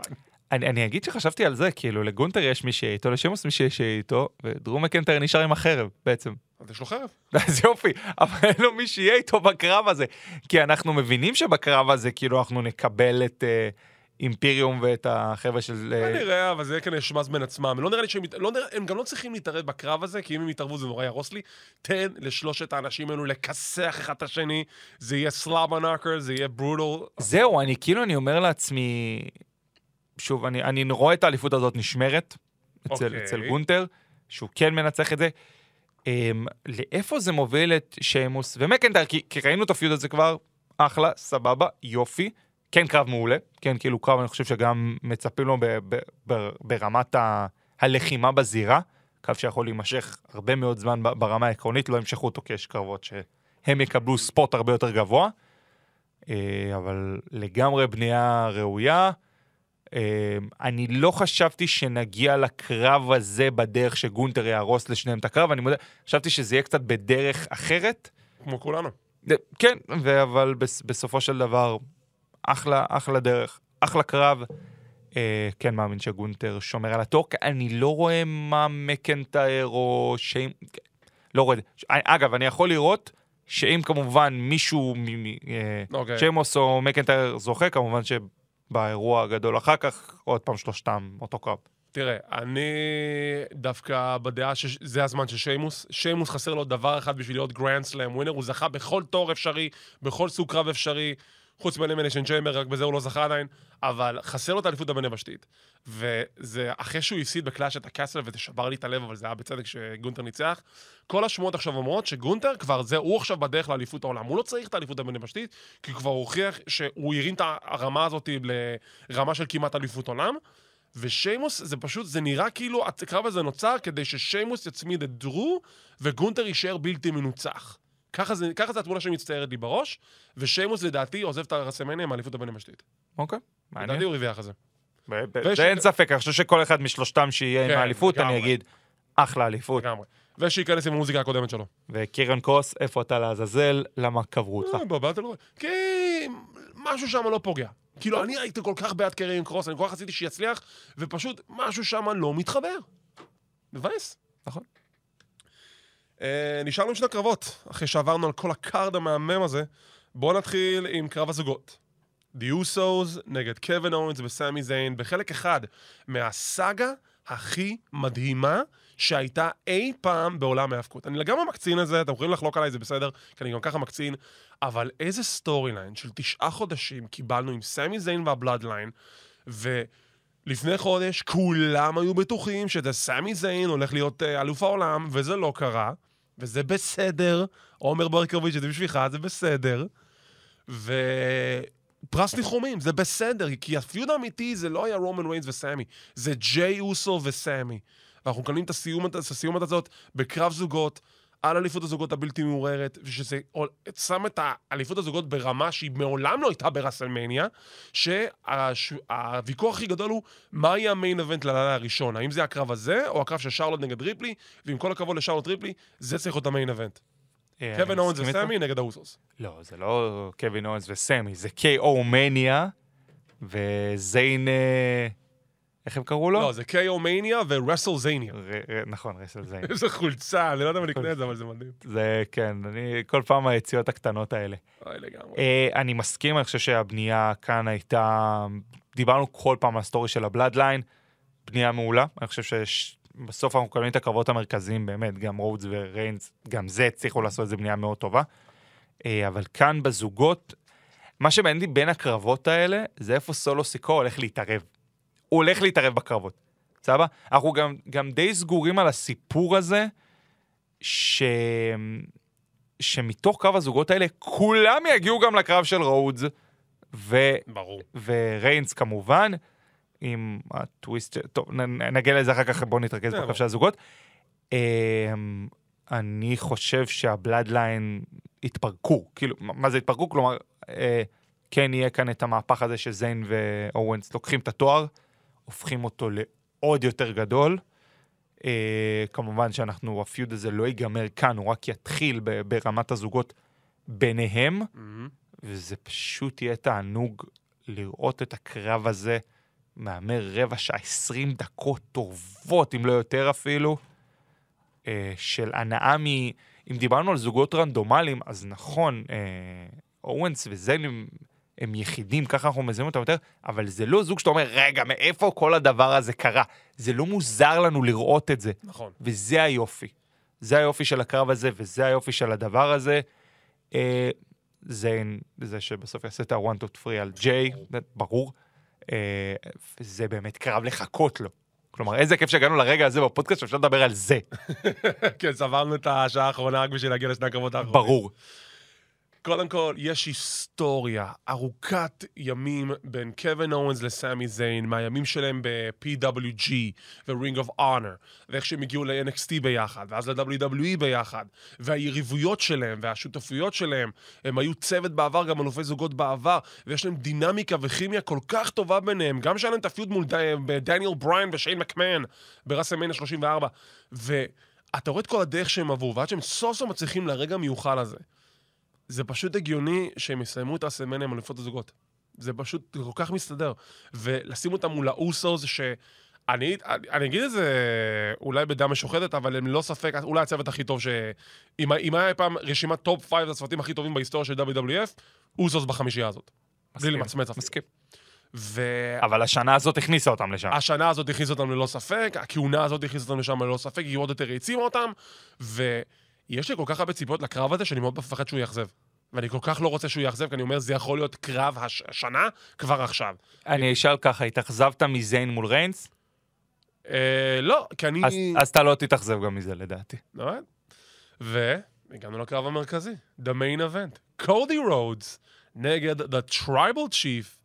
אני, אני אגיד שחשבתי על זה, כאילו לגונטר יש מי שיהיה איתו, לשיימוס מי שיהיה איתו, ודרו מקנטייר נשאר עם החרב בעצם. אז יש לו חרב. [LAUGHS] אז יופי, אבל אין לו מי שיהיה איתו בקרב הזה. כי אנחנו מבינים שבקרב הזה כאילו אנחנו נקבל את אה, אימפיריום ואת החבר'ה של... אה, נראה, אבל זה יהיה כנראה שמז בין עצמם. לא נראה לי שהם... לא נראה, הם גם לא צריכים להתערב בקרב הזה, כי אם הם יתערבו זה נורא יהרוס לי. תן לשלושת האנשים האלו לכסח אחד את השני, זה יהיה סלאבה נאקר, זה יהיה ברוטל. זהו, אני כאילו, אני אומר לעצמי, שוב, אני, אני רואה את האליפות הזאת נשמרת אצל, אוקיי. אצל גונטר, שהוא כן מנצח את זה. Um, לאיפה זה מוביל את שיימוס ומקנטייר? כי, כי ראינו את הפיוד הזה כבר, אחלה, סבבה, יופי. כן קרב מעולה, כן כאילו קרב אני חושב שגם מצפים לו ב, ב, ב, ברמת ה, הלחימה בזירה, קרב שיכול להימשך הרבה מאוד זמן ברמה העקרונית, לא ימשכו אותו כי יש קרבות שהם יקבלו ספוט הרבה יותר גבוה, אה, אבל לגמרי בנייה ראויה. אה, אני לא חשבתי שנגיע לקרב הזה בדרך שגונטר יהרוס לשניהם את הקרב, אני מודה, חשבתי שזה יהיה קצת בדרך אחרת. כמו כולנו. כן, אבל בס- בסופו של דבר, אחלה, אחלה דרך, אחלה קרב. אה, כן מאמין שגונטר שומר על הטורק. אני לא רואה מה מקנטייר או שיים... לא רואה את זה. ש- אגב, אני יכול לראות שאם כמובן מישהו, מ- מ- אה, אוקיי. שיימוס או מקנטייר זוכה, כמובן שבאירוע הגדול אחר כך, עוד פעם שלושתם אותו קרב. תראה, אני דווקא בדעה שזה הזמן של שיימוס. שיימוס חסר לו דבר אחד בשביל להיות grand slam winner, הוא זכה בכל תואר אפשרי, בכל סוג קרב אפשרי, חוץ מ Elimination Chamber, רק בזה הוא לא זכה עדיין, אבל חסר לו את האליפות הבין יבשתית. וזה אחרי שהוא הפסיד ב Clash at the Castle, וזה שבר לי את הלב, אבל זה היה בצדק שגונטר ניצח. כל השמועות עכשיו אומרות שגונטר כבר זה, הוא עכשיו בדרך לאליפות העולם. הוא לא צריך את האליפות הבין יבשתית, כי הוא כבר הוכיח שהוא הרים את הרמה הזאת לרמה של כמעט אליפות עולם. ושיימוס, זה פשוט, זה נראה כאילו הקרב הזה נוצר כדי ששיימוס יצמיד את דרו, וגונטר יישאר בלתי מנוצח. ככה זה, ככה זה התמונה שמצטיירת לי בראש, ושיימוס לדעתי עוזב את הרסמניה עם האליפות הבין יבשתית. אוקיי, לדעתי מעניין. הוא הרוויח את זה. ב- ב- ויש- זה אין ספק, אני חושב שכל אחד משלושתם שיהיה עם כן, האליפות, אני. אגיד, אחלה אליפות. לגמרי. ושייכנס עם המוזיקה הקודמת שלו. וקירן קרוס, איפה אתה לעזאזל? למה קברו אותך? בבטל רויאל. כי משהו שם לא פוגע. כאילו, אני הייתי כל כך בעד עם קרוס, אני כל כך רציתי שיצליח, ופשוט משהו שם לא מתחבר. מבאס. נכון. אה, נשארנו עם שני קרבות, אחרי שעברנו על כל ה card המהמם הזה. בואו נתחיל עם קרב הזוגות. The Usos נגד קווין אוונס וסמי זיין, בחלק אחד מהסאגה הכי מדהימה שהייתה אי פעם בעולם ההאבקות. אני לגמרי מקצין את זה, אתם יכולים לחלוק עליי, זה בסדר, כי אני גם ככה מקצין, אבל איזה storyline של תשעה חודשים קיבלנו עם סמי זיין והבלאדליין, ולפני חודש כולם היו בטוחים שזה סמי זיין הולך להיות אה, אלוף העולם, וזה לא קרה, וזה בסדר. עומר ברקוביץ', זה בשבילך, זה בסדר. ופרס ניחומים, זה בסדר, כי ה feud האמיתי זה לא היה רומן ריינס וסמי, זה ג'יי אוסו וסמי. ואנחנו מקבלים את הסיומת הזאת בקרב זוגות, על אליפות הזוגות הבלתי מעורערת, ושזה שם את האליפות הזוגות ברמה שהיא מעולם לא הייתה ברסלמניה, שהוויכוח הכי גדול הוא מה יהיה ה main event ללילה הראשון, האם זה הקרב הזה, או הקרב של שרלוט נגד ריפלי, ועם כל הכבוד לשרלוט ריפלי, זה צריך להיות ה main event. אה, קווין אוונס. וסמי נגד האוסוס. לא, זה לא קווין אוונס וסמי, זה K.O. מניה וזיין... איך הם קראו לו? לא, זה KO מניה ורסל זייניה. ר- ר- נכון, רסל זיין. [LAUGHS] איזה חולצה, אני לא יודע אם אני אקנה את זה, אבל זה מדהים. זה, כן, אני, כל פעם היציאות הקטנות האלה. אוי, לגמרי. אה, אני מסכים, אני חושב שהבנייה כאן הייתה... דיברנו כל פעם על ה story של הבלאדליין, בנייה מעולה. אני חושב שבסוף אנחנו מקבלים את הקרבות המרכזיים, באמת, גם רודס וריינס, גם זה הצליחו לעשות איזה בנייה מאוד טובה. אה, אבל כאן בזוגות, מה שמעניין בין הקרבות האלה, זה איפה סולו סיקו הולך להתערב. הוא הולך להתערב בקרבות, סבבה? אנחנו גם, גם די סגורים על הסיפור הזה, ש... שמתוך קרב הזוגות האלה, כולם יגיעו גם לקרב של רודס, ו... ברור. וריינס כמובן, עם הטוויסט, טוב, נגיע לזה אחר כך, בואו נתרכז בקרב. של הזוגות. אמ, אני חושב שהבלאדליין התפרקו, כאילו, מה מה זה התפרקו? כלומר, אה, כן יהיה כאן את המהפך הזה שזיין ואורנס לוקחים את התואר, הופכים אותו לעוד יותר גדול. אה, כמובן שאנחנו, הפיוד הזה לא ייגמר כאן, הוא רק יתחיל ברמת הזוגות ביניהם. מהמם. וזה פשוט יהיה תענוג לראות את הקרב הזה מהמר רבע שעה, 20 דקות טובות, אם לא יותר אפילו, אה, של הנאה מ... אם דיברנו על זוגות רנדומליים, אז נכון, אה, אורנס וזיין הם, יחידים, ככה אנחנו מזהים אותם יותר, אבל זה לא זוג שאתה אומר, רגע, מאיפה כל הדבר הזה קרה? זה לא מוזר לנו לראות את זה. נכון. וזה היופי. זה היופי של הקרב הזה, וזה היופי של הדבר הזה. אה, זיין, זה שבסוף יעשה את ה-one to free על ג'יי, זה ברור. אה, וזה באמת קרב לחכות לו. כלומר, איזה כיף שהגענו לרגע הזה בפודקאסט שאפשר לדבר על זה, [LAUGHS] כן, סברנו את השעה האחרונה רק בשביל להגיע לשני הקרבות האחרונים. ברור. קודם כל, יש היסטוריה ארוכת ימים בין קווין אורנס לסמי זיין, מהימים שלהם ב-PWG ו-Ring of Honor, ואיך שהם הגיעו ל-NXT ביחד, ואז ל-WWE ביחד, והיריבויות שלהם והשותפויות שלהם, הם היו צוות בעבר, גם אלופי זוגות בעבר, ויש להם דינמיקה וכימיה כל כך טובה ביניהם, גם שהיה להם את הפיוט מול דניאל בריין ושיין מקמן בראסלמניה 34, ואתה רואה את כל הדרך שהם עברו, ועד שהם סוף סוף מצליחים לרגע המיוחל הזה. זה פשוט הגיוני שהם יסיימו את הרסלמניה עם אליפות הזוגות. זה פשוט כל כך מסתדר. ולשים אותם מול האוסוס, שאני אני, אני אגיד את זה אולי בדעה משוחדת, אבל הם ללא ספק, אולי הצוות הכי טוב ש... אם, אם היה פעם רשימת top 5 לצוותים הכי טובים בהיסטוריה של WWF, אוסוס בחמישייה הזאת. בלי מסכים, למצמץ אפילו. מסכים. והשנה אבל השנה הזאת הכניסה אותם לשם. הזאת הכניסה אותם ללא ספק, הכהונה הזאת הכניסה אותם לשם ללא ספק, היא עוד יותר העצימה אותם, ויש לי כל כך הרבה ציפיות לקרב הזה, שאני מאוד מפחד שהוא יאכזב. ואני כל כך לא רוצה שהוא יאכזב, כי אני אומר, זה יכול להיות קרב הש... השנה, כבר עכשיו. אני אשאל ככה, התאכזבת מזיין מול ריינס? אה, לא, כי אני... אז- אז אתה לא תתאכזב גם מזה לדעתי. באמת? והגענו לקרב המרכזי, The Main Event. קודי רודס נגד The Tribal Chief,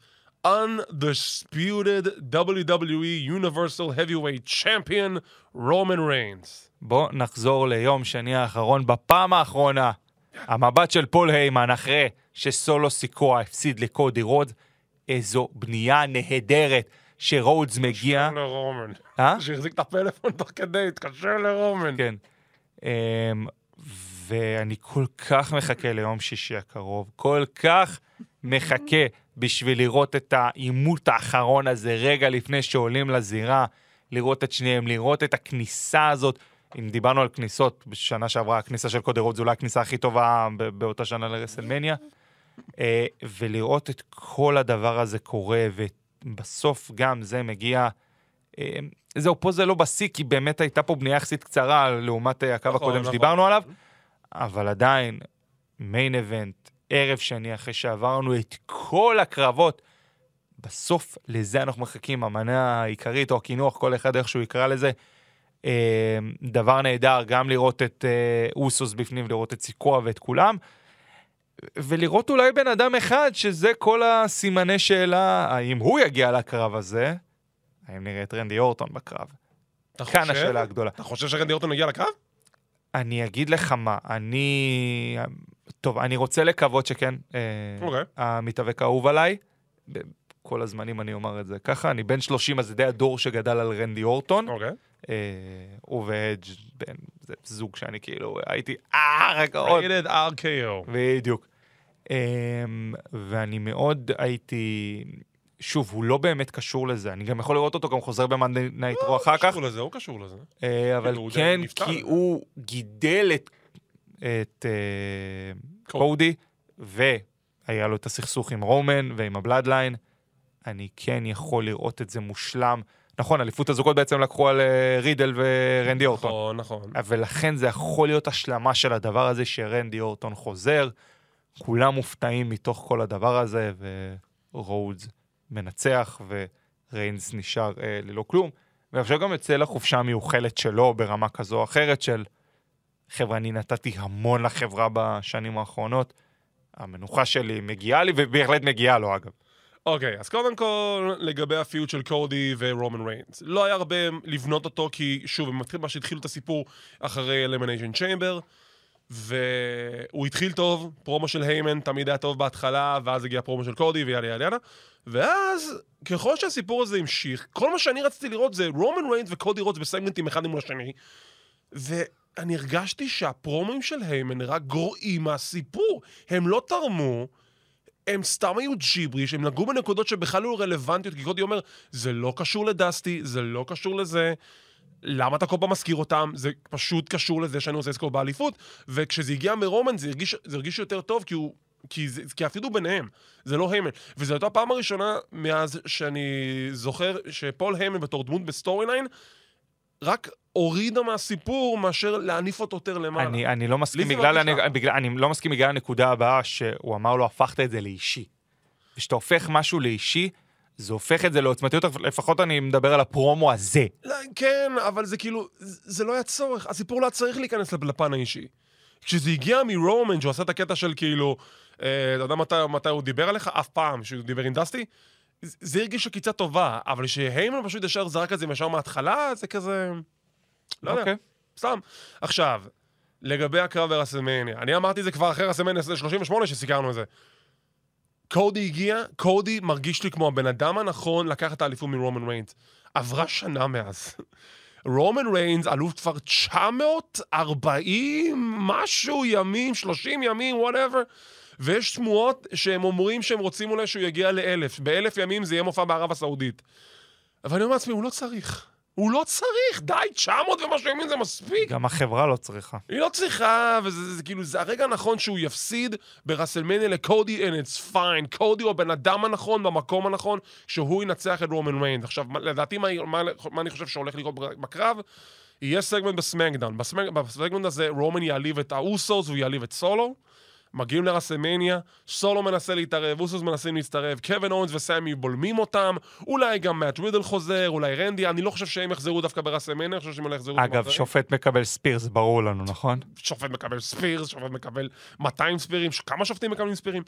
undisputed WWE Universal Heavyweight Champion, Roman Reigns. בוא נחזור ליום שני האחרון, בפעם האחרונה. המבט של פול היימן אחרי שסולו סיקואה הפסיד לקודי רודס, איזו בנייה נהדרת שרודס מגיע. התקשר לרומן. אה? שהחזיק את הפלאפון תוך כדי, התקשר לרומן. כן. אמ, ואני כל כך מחכה ליום שישי הקרוב, כל כך מחכה בשביל לראות את העימות האחרון הזה רגע לפני שעולים לזירה, לראות את שניהם, לראות את הכניסה הזאת. אם דיברנו על כניסות, בשנה שעברה הכניסה של קודי רוד זו אולי הכניסה הכי טובה באותה שנה לרסלמניה. אה, ולראות את כל הדבר הזה קורה, ובסוף גם זה מגיע... אה, זהו, פה זה לא בשיא, כי באמת הייתה פה בנייה יחסית קצרה לעומת אה, הקו נכון, הקודם נכון. שדיברנו עליו, אבל עדיין, מיין איבנט, ערב שני אחרי שעברנו את כל הקרבות, בסוף לזה אנחנו מחכים, המנה העיקרית או הקינוח, כל אחד איך שהוא יקרא לזה. אה, דבר נהדר, גם לראות את אה, אוסוס בפנים, לראות את סיקואה ואת כולם. ולראות אולי בן אדם אחד שזה כל הסימני שאלה, האם הוא יגיע לקרב הזה, האם נראה את רנדי אורטון בקרב. אתה כאן חושב? השאלה הגדולה. אתה חושב שרנדי אורטון יגיע לקרב? אני אגיד לך מה, אני... טוב, אני רוצה לקוות שכן. אה, אוקיי. המתאבק האהוב עליי, כל הזמנים אני אומר את זה ככה, אני בן 30, אז זה די הדור שגדל על רנדי אורטון. אוקיי. אה, הוא והדג' בן, זה זוג שאני כאילו הייתי, אה, רגע, עוד. ריידד RKO. בדיוק. אמ, ואני מאוד הייתי... שוב, הוא לא באמת קשור לזה, אני גם יכול לראות אותו גם חוזר ב Monday Night Raw אחר הוא כך, קשור לזה, הוא קשור לזה. אה, אבל הוא כן, נפטר. כי הוא גידל את, את אה, קודי. והיה לו את הסכסוך עם רומן ועם ה Bloodline. אני כן יכול לראות את זה מושלם. נכון, אליפות הזוגות בעצם לקחו על אה, רידל ורנדי אורטון. נכון, נכון. ולכן זה יכול להיות השלמה של הדבר הזה שרנדי אורטון חוזר. כולם מופתעים מתוך כל הדבר הזה, ורודס מנצח, וריינס נשאר אה, ללא כלום. ועכשיו גם יוצא לחופשה המיוחלת שלו ברמה כזו או אחרת של, חבר'ה, אני נתתי המון לחברה בשנים האחרונות. המנוחה שלי מגיעה לי, ובהחלט מגיעה לו, אגב. אוקיי, אז קודם כל, לגבי הפיוט של קודי ורומן ריינס. לא היה הרבה לבנות אותו, כי שוב, הם מתחילים מה שהתחילו את הסיפור אחרי Elimination Chamber, והוא התחיל טוב, פרומו של היימן תמיד היה טוב בהתחלה, ואז הגיע פרומו של קודי ויאללה יאללה יאללה. ואז, ככל שהסיפור הזה המשיך, כל מה שאני רציתי לראות זה רומן ריינס וקודי רודס בסגמנטים אחד מול השני, ואני הרגשתי שהפרומים של היימן רק גרועים מהסיפור. הם לא תרמו, הם סתם היו ג'יבריש, הם נגעו בנקודות שבכלל לא רלוונטיות, כי קודי אומר, זה לא קשור לדסטי, זה לא קשור לזה. למה אתה כל פעם מזכיר אותם? זה פשוט קשור לזה שאני רוצה לזכות באליפות. וכשזה הגיע מרומן זה הרגיש, זה הרגיש יותר טוב, כי הוא... כי, זה, כי אפילו ביניהם, זה לא היימן. וזו הייתה הפעם הראשונה מאז שאני זוכר שפול היימן בתור דמות ב storyline, רק הוריד מהסיפור מאשר להניף אותו יותר למעלה. אני, אני לא מסכים זה בגלל, אני. בגלל, אני לא מסכים בגלל הנקודה הבאה שהוא אמר לו, הפכת את זה לאישי. כשאתה הופך משהו לאישי, זה הופך את זה לעוצמתי יותר, לפחות אני מדבר על הפרומו הזה. לא, כן, אבל זה כאילו, זה זה לא היה צורך. הסיפור לא היה צריך להיכנס לפן האישי. כשזה הגיע מרומן, שהוא עשה את הקטע של כאילו, אה, אתה יודע מתי, מתי הוא דיבר עליך? אף פעם, שהוא דיבר עם דסטי? זה- הרגיש עקיצה טובה, אבל שהיימן פשוט ישר זרק את זה ישר מההתחלה, זה כזה... לא יודע, אוקיי. סתם. עכשיו, לגבי הקרב ברסלמניה, אני אמרתי את זה כבר אחרי רסלמניה 38 שסיקרנו את זה. קודי הגיע, קודי מרגיש לי כמו הבן אדם הנכון לקחת את האליפות מרומן ריינס. עברה שנה מאז. רומן ריינס אלוף כבר 940 משהו ימים, 30 ימים, whatever. ויש שמועות שהם אומרים שהם רוצים אולי שהוא יגיע לאלף. באלף ימים זה יהיה מופע בערב הסעודית. אבל אני אומר לעצמי, הוא לא צריך. הוא לא צריך, די, 900 ומשהו ימים זה מספיק. גם החברה לא צריכה. היא לא צריכה, וזה זה, זה, כאילו, זה הרגע הנכון שהוא יפסיד ברסלמניה לקודי, and it's fine. קודי הוא הבן אדם הנכון, במקום הנכון, שהוא ינצח את רומן ריינס. עכשיו, לדעתי, מה, מה, מה אני חושב שהולך לקרות בקרב? יהיה סגמנט ב SmackDown. בסמק, בסגמנט הזה רומן יעליב את האוסוס והוא יעליב את סולו. מגיעים לרסלמניה, סולו מנסה להתערב, אוסוס מנסים להצטרף, קווין אוונס וסמי בולמים אותם, אולי גם מאט רידל חוזר, אולי רנדי, אני לא חושב שהם יחזרו דווקא ברסלמניה, אני חושב שהם אולי יחזרו... אגב. שופט מקבל spear, זה ברור לנו, נכון? שופט מקבל spears, שופט מקבל 200 ספירים, כמה שופטים מקבלים ספירים?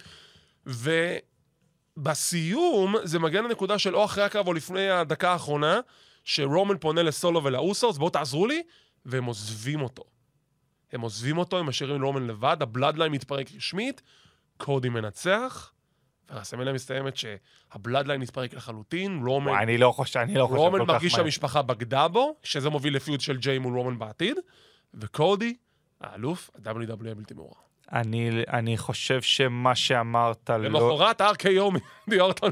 ובסיום זה מגיע לנקודה של או אחרי הקרב או לפני הדקה האחרונה, שרומן פונה לסולו ולאוסוס, בואו תעזרו לי, והם עוזבים אותו. הם עוזבים אותו, הם משאירים את רומן לבד, ה Bloodline מתפרק רשמית, קודי מנצח, והרסלמניה מסתיימת שה Bloodline מתפרק לחלוטין, וואי, אני לא חושב, אני לא חושב כל כך רומן מרגיש מהר. שהמשפחה בגדה בו, שזה מוביל ל feud של ג'יי מול רומן בעתיד, וקודי, האלוף, ה-WWE הבלתי מעורער. אני, אני חושב שמה שאמרת לא... למחרת RKO מרנדי אורטון.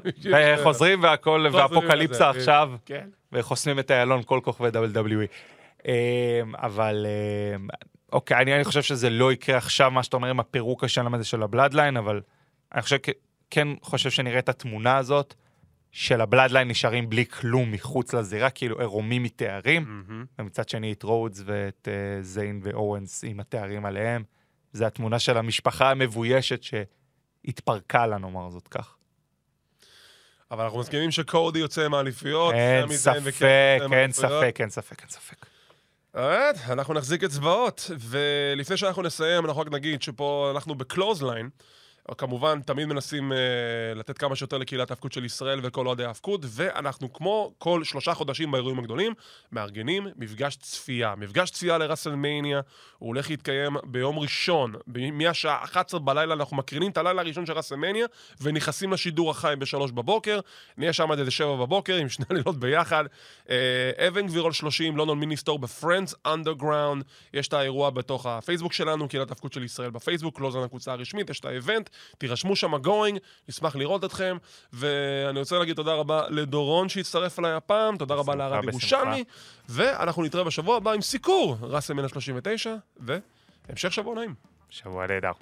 חוזרים והכל, ואפוקליפסה לזה, עכשיו, כן. וחוסמים את איילון כל כוכבי WWE. אמ, אבל אמ, אוקיי, אני, אני חושב שזה לא יקרה עכשיו, מה שאתה אומר עם הפירוק השלם הזה של ה Bloodline, אבל אני חושב, כן חושב שנראה את התמונה הזאת של ה Bloodline נשארים בלי כלום מחוץ לזירה, כאילו עירומים מתארים, מהמם. ומצד שני את רודס ואת uh, זיין ואוונס עם התארים עליהם. זה התמונה של המשפחה המבוישת שהתפרקה לה, נאמר זאת כך. אבל אנחנו מסכימים שקודי יוצא מהאליפויות. אין ספק, אין. ספק, אין ספק, אין ספק. אנחנו נחזיק אצבעות. ולפני שאנחנו נסיים, אנחנו רק נגיד שפה אנחנו בקלוז ליין, כמובן, תמיד מנסים אה, לתת כמה שיותר לקהילת ההאבקות של ישראל וכל אוהדי ההאבקות, ואנחנו כמו כל שלושה חודשים באירועים הגדולים, מארגנים מפגש צפייה. מפגש צפייה לראסלמניה, הוא הולך להתקיים ביום ראשון, מהשעה 11 בלילה, אנחנו מקרינים את הלילה הראשון של ראסלמניה, ונכנסים לשידור החי ב-3 בבוקר. נהיה שם עד איזה 7 בבוקר, עם שני [LAUGHS] לילות ביחד. אה, אבן גבירול 30, לונדון מיניסטור ב Friends Underground. יש את האירוע בתוך הפייסבוק שלנו, קהילת ההאבקות של ישראל בפייסבוק, לא זו הקבוצה הרשמית, יש את ה event, תירשמו שם going, נשמח לראות אתכם. ואני רוצה להגיד תודה רבה לדורון שהצטרף אליי הפעם, תודה רבה בשמחה. ירושלמי, ואנחנו נתראה בשבוע הבא עם סיקור ראסלמניה 39, והמשך שבוע נעים. שבוע נהדר.